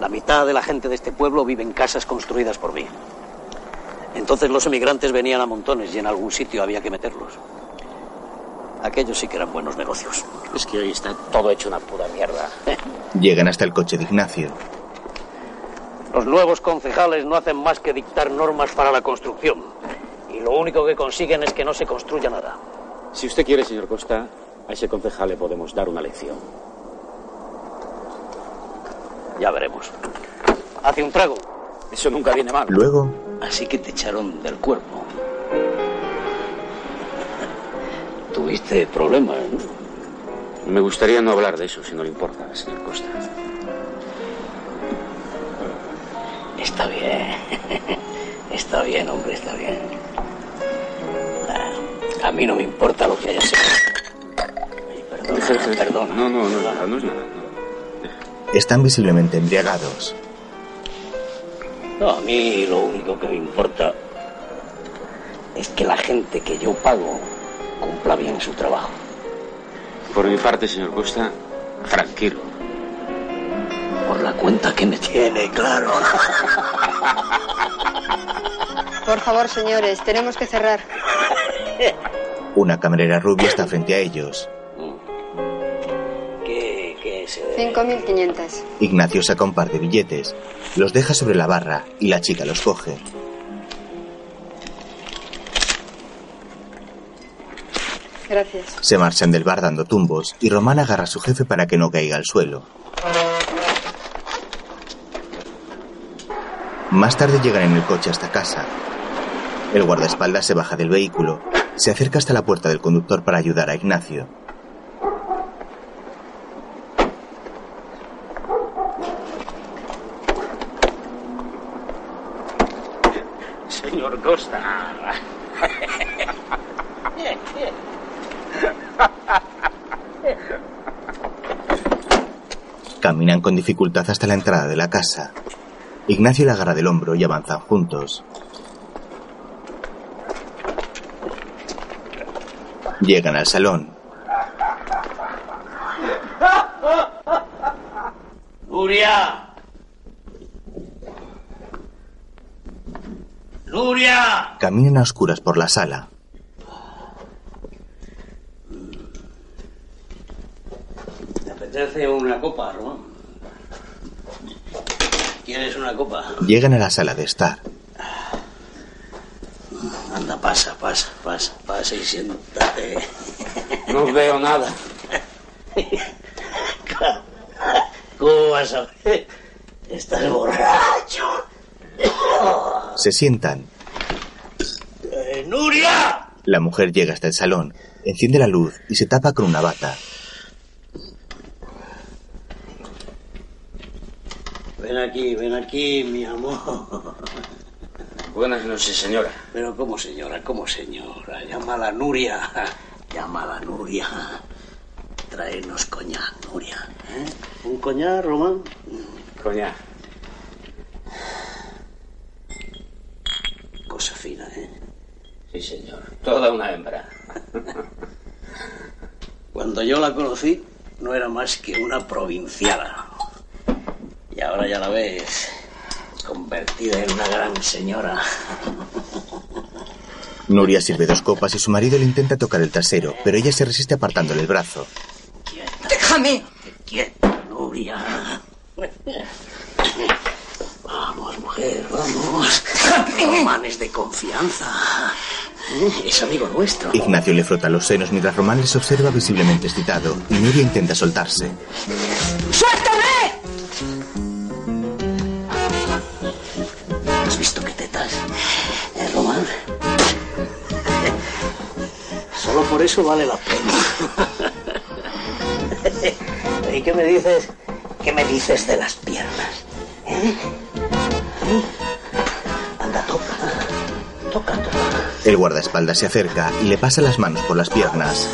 La mitad de la gente de este pueblo vive en casas construidas por mí. Entonces los emigrantes venían a montones y en algún sitio había que meterlos. Aquellos sí que eran buenos negocios. Es que hoy está todo hecho una pura mierda. [LAUGHS] Llegan hasta el coche de Ignacio. Los nuevos concejales no hacen más que dictar normas para la construcción. Y lo único que consiguen es que no se construya nada. Si usted quiere, señor Costa, a ese concejal le podemos dar una lección. Ya veremos. Hace un trago. Eso nunca viene mal. Luego, Así que te echaron del cuerpo. Tu tuviste problemas, ¿no? Me gustaría no hablar de eso, si no le importa, señor Costa. Está bien. [LAUGHS] Está bien, hombre, está bien. Ah, A mí no me importa lo que haya sido. Perdón, perdón. No, no, no, es nada, no es nada. Están visiblemente embriagados. No, a mí lo único que me importa es que la gente que yo pago cumpla bien su trabajo. Por mi parte, señor Costa, tranquilo. Por la cuenta que me tiene, claro. Por favor, señores, tenemos que cerrar. Una camarera rubia está frente a ellos. ¿Qué, qué se ve? 5.500. Ignacio saca un par de billetes, los deja sobre la barra y la chica los coge. Gracias. Se marchan del bar dando tumbos y Román agarra a su jefe para que no caiga al suelo. Más tarde llegan en el coche hasta casa. El guardaespaldas se baja del vehículo, se acerca hasta la puerta del conductor para ayudar a Ignacio. Señor Costa. Caminan con dificultad hasta la entrada de la casa. Ignacio le agarra del hombro y avanzan juntos. Llegan al salón. ¡Nuria! ¡Nuria! Caminan a oscuras por la sala. ¿Te apetece una copa, Román? ¿Quieres una copa? Llegan a la sala de estar. Anda, pasa, pasa, pasa, pasa y siéntate. No veo nada. ¿Cómo vas a ver? Estás borracho. Se sientan. Eh, ¡Nuria! La mujer llega hasta el salón, enciende la luz y se tapa con una bata. Ven aquí, mi amor. [LAUGHS] Buenas noches, señora. Pero ¿cómo señora? ¿Cómo señora? Llámala a Nuria. [LAUGHS] Llámala a Nuria. Traernos coñac, Nuria. ¿eh? ¿Un coñac, Román? Coña. Cosa fina, ¿eh? Sí, señor. Toda una hembra. [LAUGHS] Cuando yo la conocí, no era más que una provinciana. Y ahora ya la ves una gran señora. Nuria sirve dos copas y su marido le intenta tocar el trasero, pero ella se resiste apartándole el brazo. ¡Déjame! Quieta, Nuria. Vamos, mujer, vamos. Román es de confianza. Es amigo nuestro. Ignacio le frota los senos mientras Román les observa visiblemente excitado y Nuria intenta soltarse. Por eso vale la pena. [LAUGHS] ¿Y qué me dices? ¿Qué me dices de las piernas? ¿Eh? ¿Eh? Anda, toca. Toca, toca. El guardaespaldas se acerca y le pasa las manos por las piernas.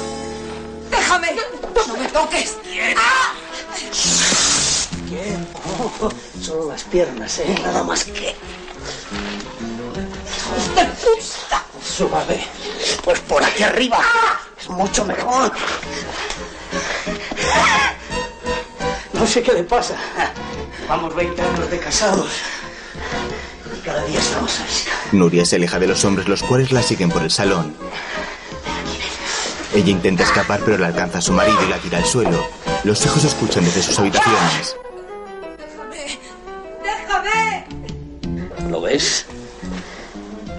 ¡Déjame! ¡No me toques! ¡Ah! Oh, solo las piernas, ¿eh? Nada más que... ¡De puta! Suave. Pues por aquí arriba. Es mucho mejor. No sé qué le pasa. Vamos 20 años de casados. Y cada día estamos así. Nuria se aleja de los hombres, los cuales la siguen por el salón. Ella intenta escapar, pero la alcanza a su marido y la tira al suelo. Los hijos escuchan desde sus habitaciones. ¡Déjame! ¿Lo ves?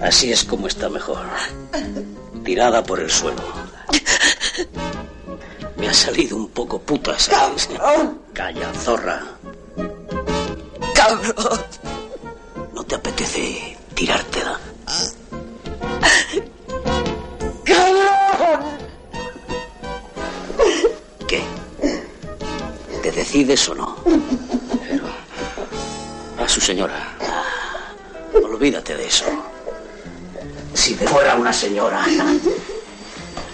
Así es como está mejor tirada por el suelo. Me ha salido un poco puta, ¿sabes? ¡Cabrón! Calla, zorra. ¡Cabrón! ¿No te apetece tirártela? ¡Cabrón! ¿Qué? ¿Te decides o no? Pero... A su señora. Ah. Olvídate de eso. Si te fuera una señora.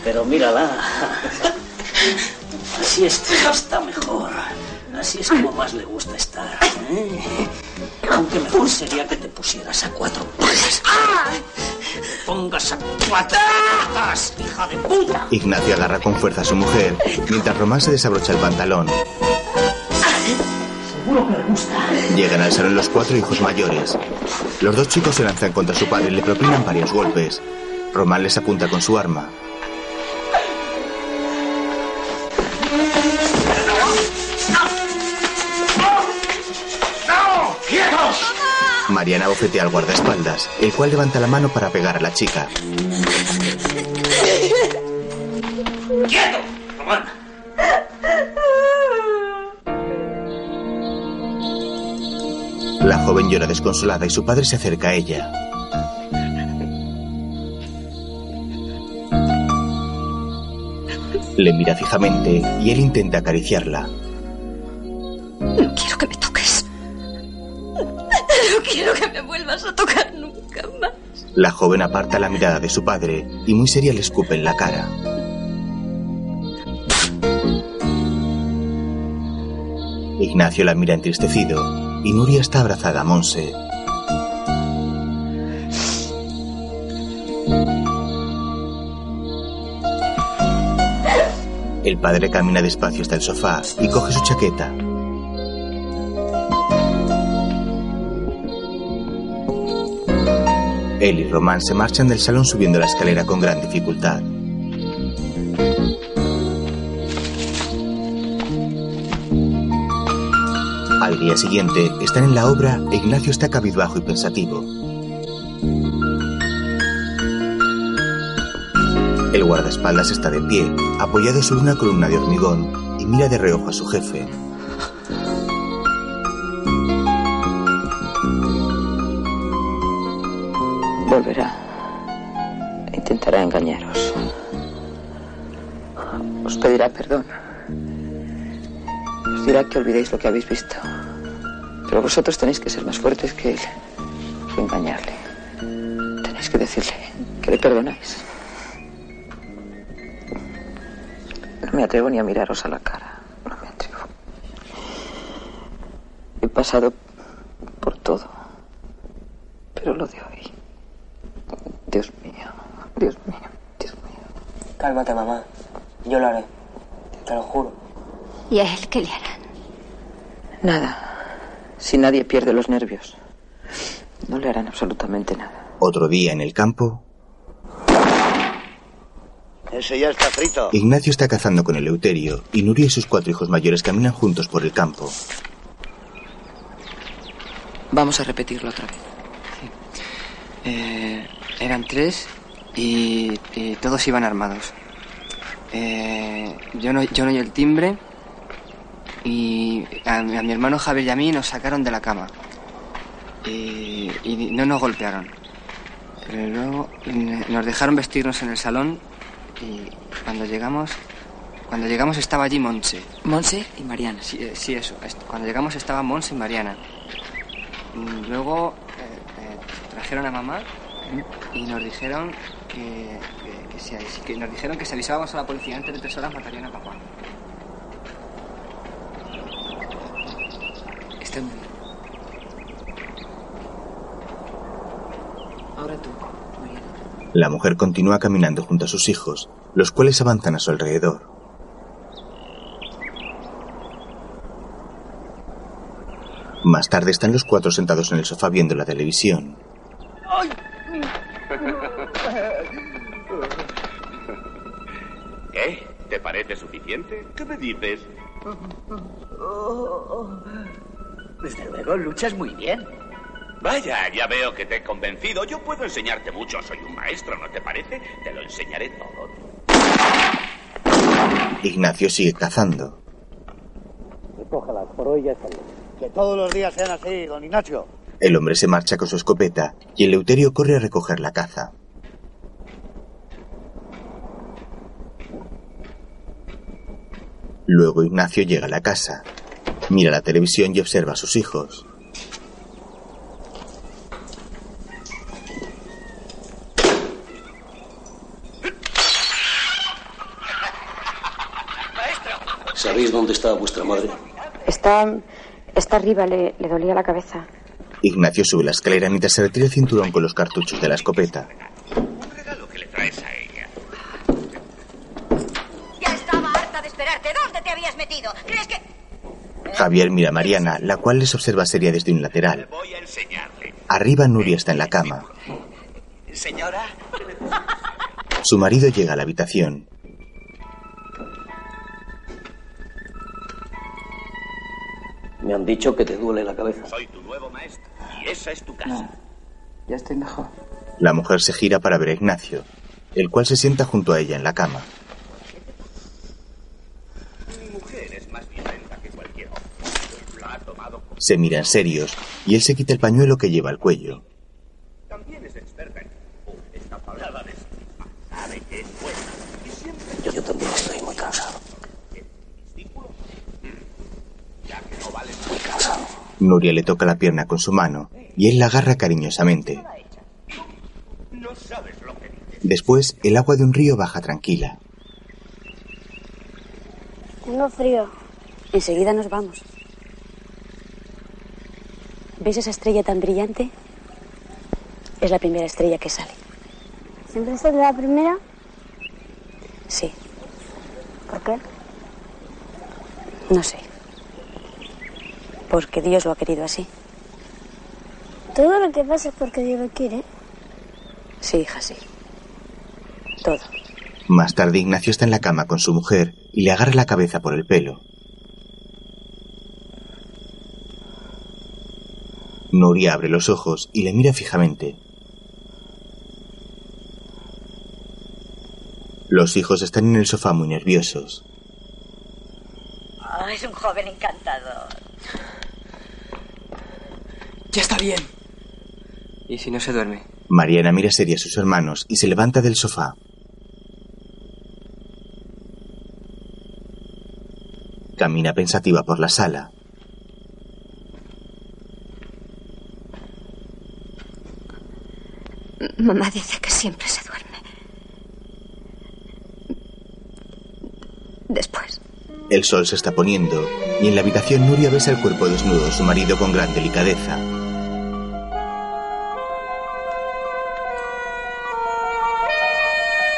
Pero mírala. Así está, está mejor. Así es como más le gusta estar. ¿eh? Aunque mejor sería que te pusieras a cuatro patas. Pongas a cuatro patas, hija de puta. Ignacio agarra con fuerza a su mujer mientras Román se desabrocha el pantalón. Seguro que le gusta. Llegan al salón los cuatro hijos mayores. Los dos chicos se lanzan contra su padre y le propinan varios golpes. Román les apunta con su arma. ¡No! ¡Quietos! Mariana bofetea al guardaespaldas, el cual levanta la mano para pegar a la chica. ¡Quieto! Román. La joven llora desconsolada y su padre se acerca a ella. Le mira fijamente y él intenta acariciarla. No quiero que me toques. No quiero que me vuelvas a tocar nunca más. La joven aparta la mirada de su padre y muy seria le escupe en la cara. Ignacio la mira entristecido y Nuria está abrazada a Monse. El padre camina despacio hasta el sofá y coge su chaqueta. Él y Román se marchan del salón subiendo la escalera con gran dificultad. Al día siguiente están en la obra e Ignacio está cabizbajo y pensativo. El guardaespaldas está de pie, apoyado sobre una columna de hormigón, y mira de reojo a su jefe. Volverá. Intentará engañaros. Os pedirá perdón. Os dirá que olvidéis lo que habéis visto. Pero vosotros tenéis que ser más fuertes que él. Que engañarle. Tenéis que decirle que le perdonáis. No me atrevo ni a miraros a la cara. No me atrevo. He pasado por todo. Pero lo de hoy. Dios mío. Dios mío. Cálmate, mamá. Yo lo haré. Te lo juro. ¿Y a él qué le harán? Nada. Si nadie pierde los nervios, no le harán absolutamente nada. Otro día en el campo, Ese ya está frito. Ignacio está cazando con Eleuterio y Nuria y sus cuatro hijos mayores caminan juntos por el campo. Vamos a repetirlo otra vez. Eh, eran tres y, y todos iban armados. Eh, yo, no, yo no oí el timbre y a, mi- a mi hermano Javier y a mí nos sacaron de la cama. Y, y no nos golpearon. Pero luego nos dejaron vestirnos en el salón y cuando llegamos, cuando llegamos estaba allí Monse. Monse y Mariana. Sí, eh, sí, eso. Cuando llegamos estaba Monse y Mariana. Mm, Luego eh, eh, trajeron a mamá y nos dijeron que, que, que si, que nos dijeron que si avisábamos a la policía antes de tres horas matarían a papá. Ahora tú, Mariana. La mujer continúa caminando junto a sus hijos, los cuales avanzan a su alrededor. Más tarde están los cuatro sentados en el sofá viendo la televisión. ¿Qué? ¿Te parece suficiente? ¿Qué me dices? Desde luego, luchas muy bien. Vaya, ya veo que te he convencido. Yo puedo enseñarte mucho. Soy un maestro, ¿no te parece? Te lo enseñaré todo. Ignacio sigue cazando. Recójalas, por hoy ya está bien. Que todos los días sean así, don Ignacio. El hombre se marcha con su escopeta y Eleuterio corre a recoger la caza. Luego Ignacio llega a la casa. Mira la televisión y observa a sus hijos. ¿Sabéis dónde está vuestra madre? Está, está arriba, le, le dolía la cabeza. Ignacio sube la escalera mientras se retira el cinturón con los cartuchos de la escopeta. ¿Qué le traes a ella? Ya estaba harta de esperarte. ¿Dónde te habías metido? ¿Crees que...? Javier mira a Mariana, la cual les observa seria desde un lateral. Voy a enseñarle. Arriba Nuria está en la cama. Señora. Su marido llega a la habitación. Me han dicho que te duele la cabeza. Soy tu nuevo maestro y esa es tu casa. Ya estoy mejor. La mujer se gira para ver a Ignacio, el cual se sienta junto a ella en la cama. Mi mujer es más violenta que cualquier hombre. La ha tomado como... Se miran serios y él se quita el pañuelo que lleva al cuello. También es experta en... Oh, esta palabra de. Sabe que es buena. Y siempre... Yo, yo también estoy muy cansado. Ya que no vale Muy cansado. Nuria le toca la pierna con su mano y él la agarra cariñosamente. No sabes lo que dices. Después, el agua de un río baja tranquila. Tengo frío. Enseguida nos vamos. ¿Ves esa estrella tan brillante? Es la primera estrella que sale. ¿Siempre sale la primera? Sí, ¿Por qué? no sé. Porque Dios lo ha querido así. Todo lo que pasa es porque Dios lo quiere. Sí, hija, sí. Todo. Más tarde, Ignacio está en la cama con su mujer y le agarra la cabeza por el pelo. Nuria abre los ojos y le mira fijamente. Los hijos están en el sofá muy nerviosos. Oh, es un joven encantador. Ya está bien. ¿Y si no se duerme? Mariana mira seria a sus hermanos y se levanta del sofá. Camina pensativa por la sala. Mamá dice que siempre se duerme. Después. El sol se está poniendo y en la habitación Nuria besa el cuerpo desnudo de su marido con gran delicadeza.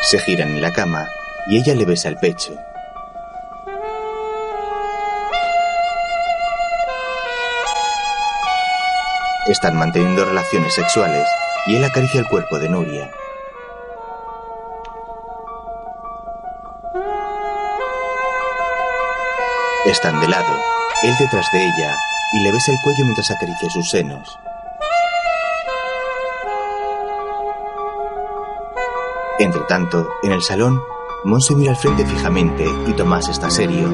Se giran en la cama y ella le besa el pecho. Están manteniendo relaciones sexuales y él acaricia el cuerpo de Nuria. Están de lado, él detrás de ella, y le besa el cuello mientras acaricia sus senos. Entre tanto, en el salón, Monse mira al frente fijamente y Tomás está serio.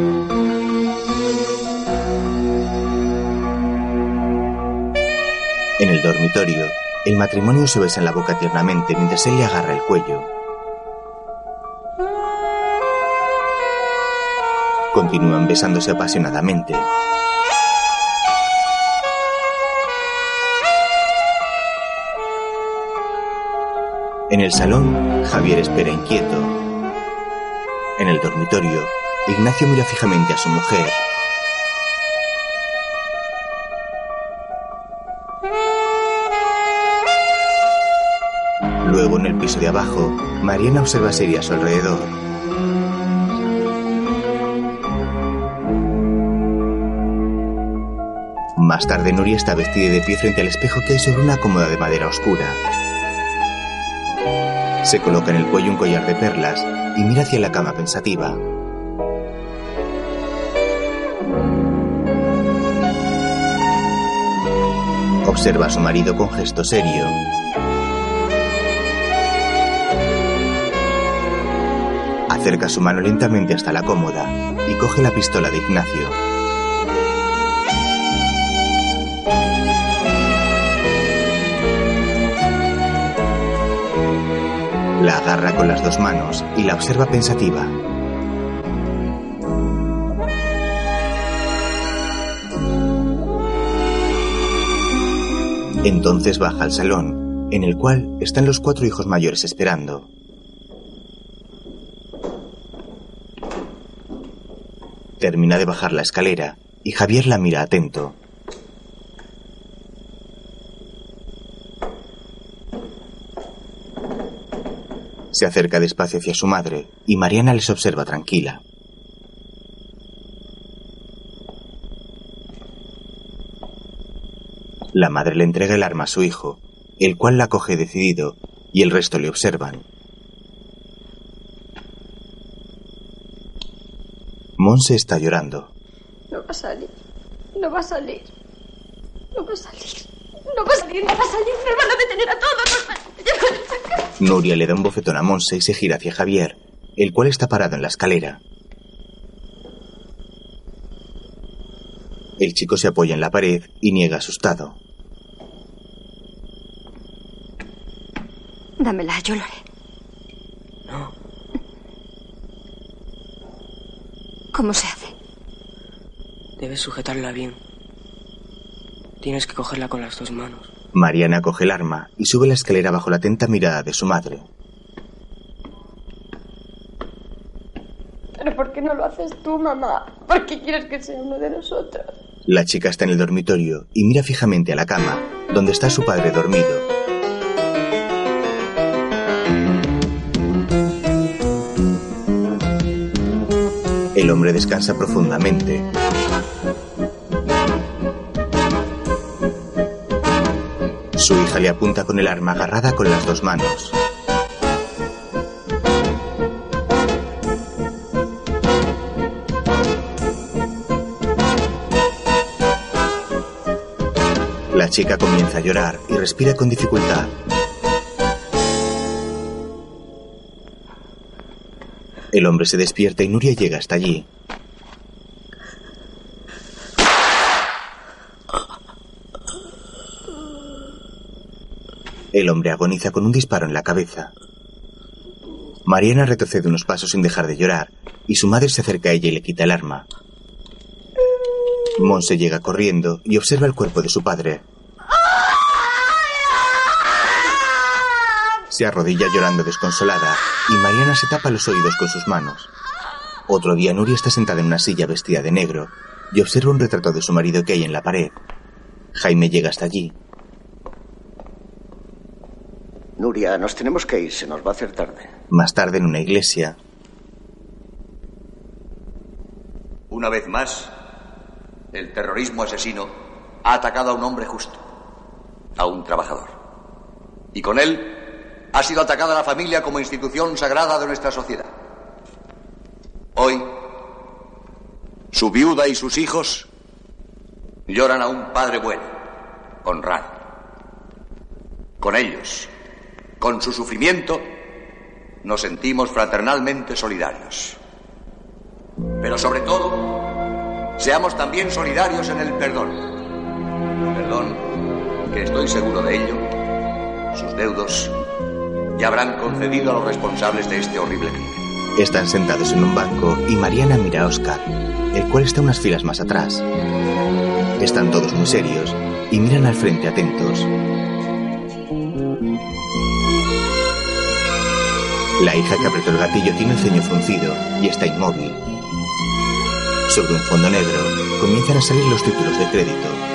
En el dormitorio, el matrimonio se besa en la boca tiernamente mientras él le agarra el cuello. Continúan besándose apasionadamente. En el salón, Javier espera inquieto. En el dormitorio, Ignacio mira fijamente a su mujer. Luego, en el piso de abajo, Mariana observa seria a su alrededor. Más tarde, Nuria está vestida de pie frente al espejo que hay sobre una cómoda de madera oscura. Se coloca en el cuello un collar de perlas y mira hacia la cama pensativa. Observa a su marido con gesto serio. Acerca su mano lentamente hasta la cómoda y coge la pistola de Ignacio. La agarra con las dos manos y la observa pensativa. Entonces baja al salón, en el cual están los cuatro hijos mayores esperando. Termina de bajar la escalera y Javier la mira atento. Se acerca despacio hacia su madre y Mariana les observa tranquila. La madre le entrega el arma a su hijo, el cual la coge decidido y el resto le observan. Monse está llorando. No va a salir. No va a salir. No va a salir. No va a salir, no va a salir. Me van a detener a todos. Nos van a. Nuria le da un bofetón a Monse y se gira hacia Javier, el cual está parado en la escalera. El chico se apoya en la pared y niega asustado. Dámela, yo lo haré. No. ¿Cómo se hace? Debes sujetarla bien. Tienes que cogerla con las dos manos. Mariana coge el arma y sube la escalera bajo la atenta mirada de su madre. ¿Pero por qué no lo haces tú, mamá? ¿Por qué quieres que sea uno de nosotros? La chica está en el dormitorio y mira fijamente a la cama, donde está su padre dormido. El hombre descansa profundamente. Su hija le apunta con el arma agarrada con las dos manos. La chica comienza a llorar y respira con dificultad. El hombre se despierta y Nuria llega hasta allí. El hombre agoniza con un disparo en la cabeza. Mariana retrocede unos pasos sin dejar de llorar y su madre se acerca a ella y le quita el arma. Monse llega corriendo y observa el cuerpo de su padre. Se arrodilla llorando desconsolada y Mariana se tapa los oídos con sus manos. Otro día Nuria está sentada en una silla vestida de negro y observa un retrato de su marido que hay en la pared. Jaime llega hasta allí. Nuria, nos tenemos que ir, se nos va a hacer tarde. Más tarde en una iglesia, Una vez más, el terrorismo asesino ha atacado a un hombre justo, a un trabajador. Y con él ha sido atacada la familia como institución sagrada de nuestra sociedad. Hoy, su viuda y sus hijos lloran a un padre bueno, honrado. Con ellos, con su sufrimiento, nos sentimos fraternalmente solidarios. Pero sobre todo, seamos también solidarios en el perdón. Perdón que estoy seguro de ello, sus deudos ya habrán concedido a los responsables de este horrible crimen. están sentados en un banco y Mariana mira a Oscar, el cual está unas filas más atrás. Están todos muy serios y miran al frente atentos. La hija que apretó el gatillo tiene el ceño fruncido y está inmóvil. Sobre un fondo negro comienzan a salir los títulos de crédito.